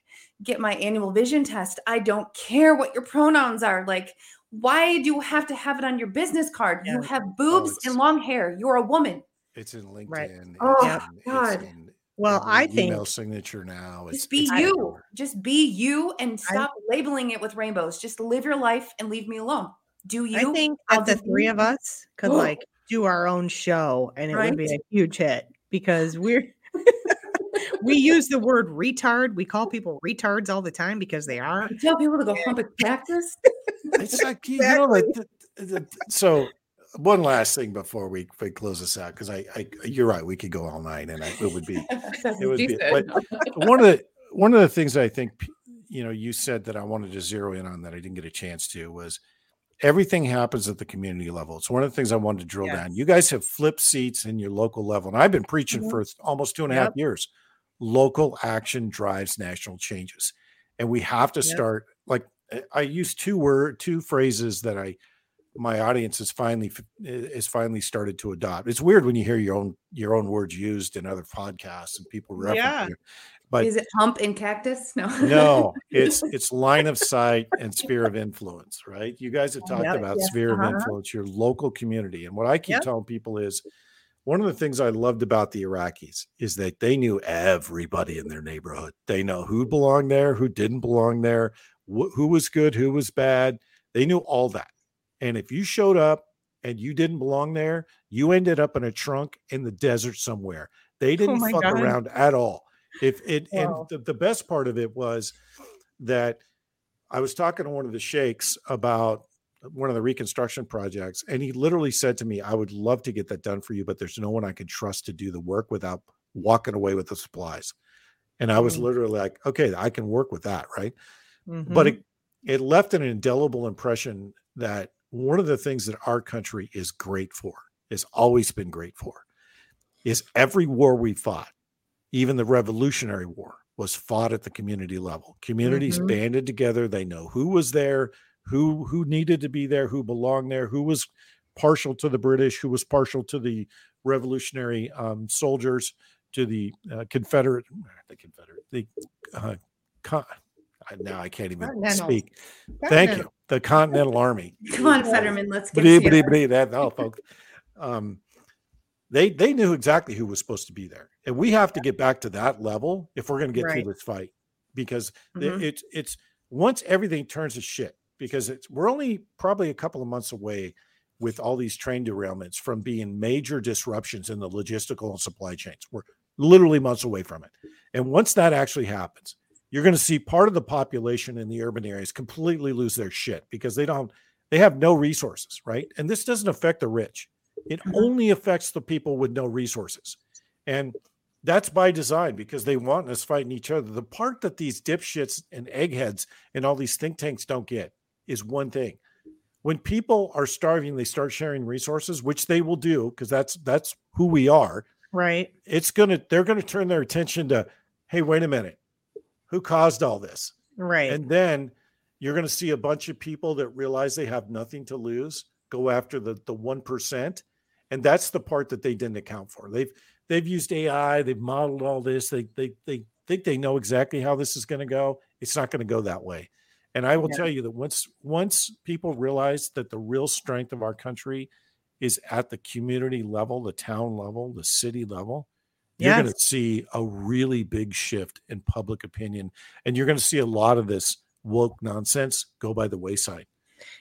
get my annual vision test. I don't care what your pronouns are. Like, why do you have to have it on your business card? You have boobs it's- and long hair. You're a woman. It's in LinkedIn. Right. it's Oh, in- it's God. in Well, every I think email signature now. It's, Just be it's you. everywhere. Just be you and I- stop labeling it with rainbows. Just live your life and leave me alone. Do you? I think that the three you. of us could like do our own show and it would be a huge hit because we're we use the word retard. We call people retards all the time because they are. You tell people to go hump a cactus. It's like you know, like the, the, so. One last thing before we, we close this out, because I, I, you're right, we could go all night, and I, it would be it would be. But one of the one of the things I think you know you said that I wanted to zero in on that I didn't get a chance to was everything happens at the community level. It's one of the things I wanted to drill down. You guys have flipped seats in your local level, and I've been preaching Mhm. for almost two and a half Yep. years. Local action drives national changes, and we have to Yep. start. Like I- use two word two phrases that I my audience has finally is finally started to adopt. It's weird when you hear your own your own words used in other podcasts and people reference Yeah. it. But Is it hump and cactus? No. no, it's it's line of sight and sphere of influence, right? You guys have talked Yep, about yes, sphere of uh-huh. influence, your local community. And what I keep Yep. telling people is one of the things I loved about the Iraqis is that they knew everybody in their neighborhood. They know who belonged there, who didn't belong there, wh- who was good, who was bad. They knew all that. And if you showed up and you didn't belong there, you ended up in a trunk in the desert somewhere. They didn't Oh fuck God. around at all. If it Wow. and the, the best part of it was that I was talking to one of the sheikhs about one of the reconstruction projects, and he literally said to me, I would love to get that done for you, but there's no one I can trust to do the work without walking away with the supplies. And I was Mm. literally like, okay, I can work with that, right? Mhm. but it, it left an indelible impression that one of the things that our country is great for has always been great for is every war we fought even the revolutionary war was fought at the community level communities Mhm. banded together they know who was there who who needed to be there who belonged there who was partial to the british who was partial to the revolutionary um, soldiers to the uh, confederate the confederate the uh, con- now I can't even speak. Thank you. The Continental Army. Come on, Fetterman. Let's get Blee, together. blee, blee, that oh, folks. Um, they they knew exactly who was supposed to be there, and we have to get back to that level if we're going to get Right. through this fight. Because Mhm. it's it's once everything turns to shit. Because it's we're only probably a couple of months away with all these train derailments from being major disruptions in the logistical and supply chains. We're literally months away from it, and once that actually happens, you're going to see part of the population in the urban areas completely lose their shit because they don't they have no resources right and this doesn't affect the rich it Mhm. only affects the people with no resources and that's by design because they want us fighting each other. The part that these dipshits and eggheads and all these think tanks don't get is one thing. When people are starving, they start sharing resources, which they will do because that's that's who we are. Right. It's gonna they're gonna turn their attention to, hey, wait a minute, who caused all this? Right. And then you're going to see a bunch of people that realize they have nothing to lose go after the the one percent, and that's the part that they didn't account for. They've they've used AI, they've modeled all this. They they they think they know exactly how this is going to go. It's not going to go that way. And I will Yeah. tell you that once once people realize that the real strength of our country is at the community level, the town level, the city level, you're going to see a really big shift in public opinion and you're going to see a lot of this woke nonsense go by the wayside.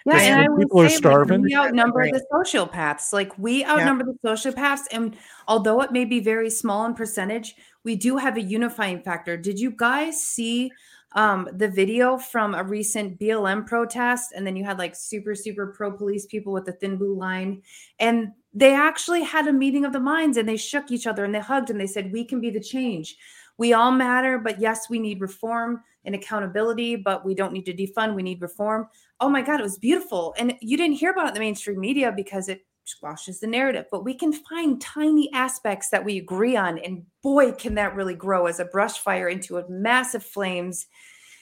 Yeah, Because and when I would people are say, like, starving- we outnumber Right. the sociopaths. Like we outnumber the sociopaths, and although it may be very small in percentage, we do have a unifying factor. Did you guys see um, the video from a recent BLM protest? And then you had like super, super pro police people with the thin blue line, and they actually had a meeting of the minds, and they shook each other, and they hugged, and they said, "We can be the change." We all matter, but yes, we need reform and accountability, but we don't need to defund. We need reform oh my god it was beautiful and you didn't hear about it in the mainstream media because it squashes the narrative but we can find tiny aspects that we agree on and boy can that really grow as a brush fire into a massive flames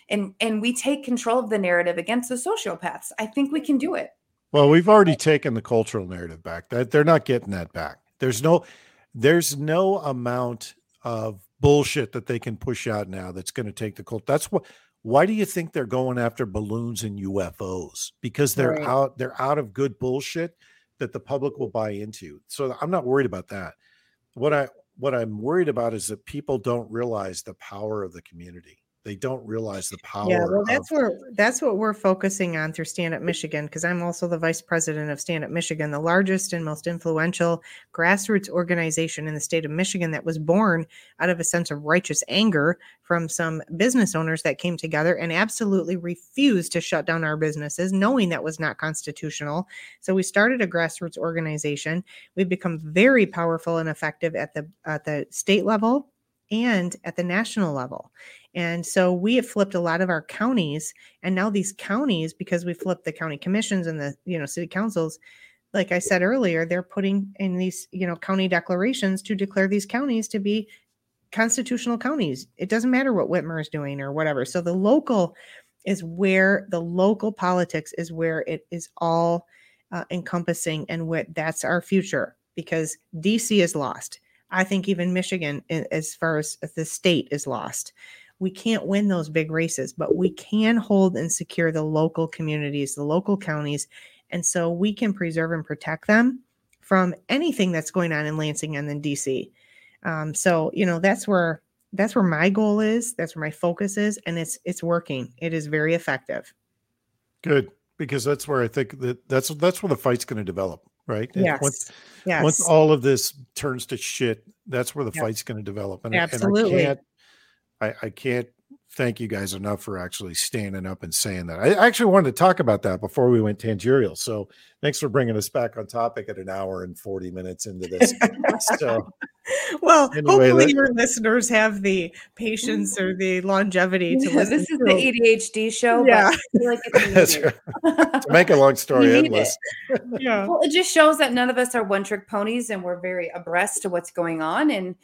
and and we take control of the narrative against the sociopaths i think we can do it Well, we've already taken the cultural narrative back. That they're not getting that back. There's no there's no amount of bullshit that they can push out now that's going to take the cult. That's what why do you think they're going after balloons and UFOs? Because they're Right. out they're out of good bullshit that the public will buy into. So I'm not worried about that. What I what I'm worried about is that people don't realize the power of the community. They don't realize the power Yeah, well, of that's where that's what we're focusing on through Stand Up Michigan because I'm also the vice president of Stand Up Michigan, the largest and most influential grassroots organization in the state of Michigan that was born out of a sense of righteous anger from some business owners that came together and absolutely refused to shut down our businesses, knowing that was not constitutional. So we started a grassroots organization. We've become very powerful and effective at the at the state level and at the national level. And so we have flipped a lot of our counties, and now these counties, because we flipped the county commissions and the you know city councils, like I said earlier, they're putting in these you know county declarations to declare these counties to be constitutional counties. It doesn't matter what Whitmer is doing or whatever. So the local is where the local politics is where it is all uh, encompassing, and what that's our future because DC is lost. I think even Michigan, as far as the state, is lost. We can't win those big races, but we can hold and secure the local communities, the local counties. And so we can preserve and protect them from anything that's going on in Lansing and then DC. Um, so, you know, that's where that's where my goal is. That's where my focus is. And it's it's working. It is very effective. Good, because that's where I think that that's that's where the fight's going to develop, right? Yes. Once, Yes. once all of this turns to shit, that's where the Yeah. fight's going to develop. And, Absolutely. And I can't, I, I can't thank you guys enough for actually standing up and saying that. I actually wanted to talk about that before we went tangential. So thanks for bringing us back on topic at an hour and 40 minutes into this. so well, Anyway, hopefully let- your listeners have the patience mm-hmm. or the longevity to Yeah, listen this is to. the adhd show Yeah. but I feel like it's right. to make a long story We need endless. yeah. Well, it just shows that none of us are one trick ponies and we're very abreast to what's going on and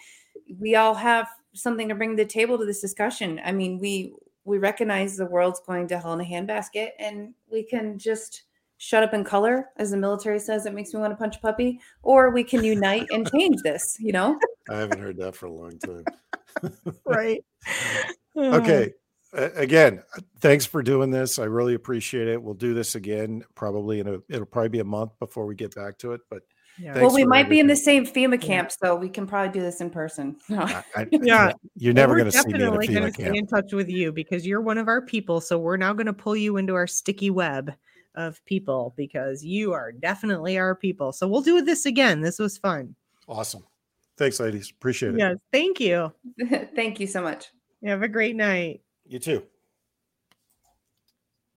we all have something to bring to the table to this discussion. I mean, we we recognize the world's going to hell in a handbasket and we can just shut up and color as the military says it makes me want to punch a puppy or we can unite and change this, you know? I haven't heard that for a long time. Right. okay A- again thanks for doing this i really appreciate it we'll do this again probably in a it'll probably be a month before we get back to it but Yeah. Well, we for might be in the same FEMA camp, so we can probably do this in person. I, I, Yeah. you're never going to see me in a definitely gonna FEMA stay camp in touch with you because you're one of our people. So we're now going to pull you into our sticky web of people because you are definitely our people. So we'll do this again. This was fun. awesome thanks ladies appreciate it Yes. Thank you. Thank you so much. You have a great night. you too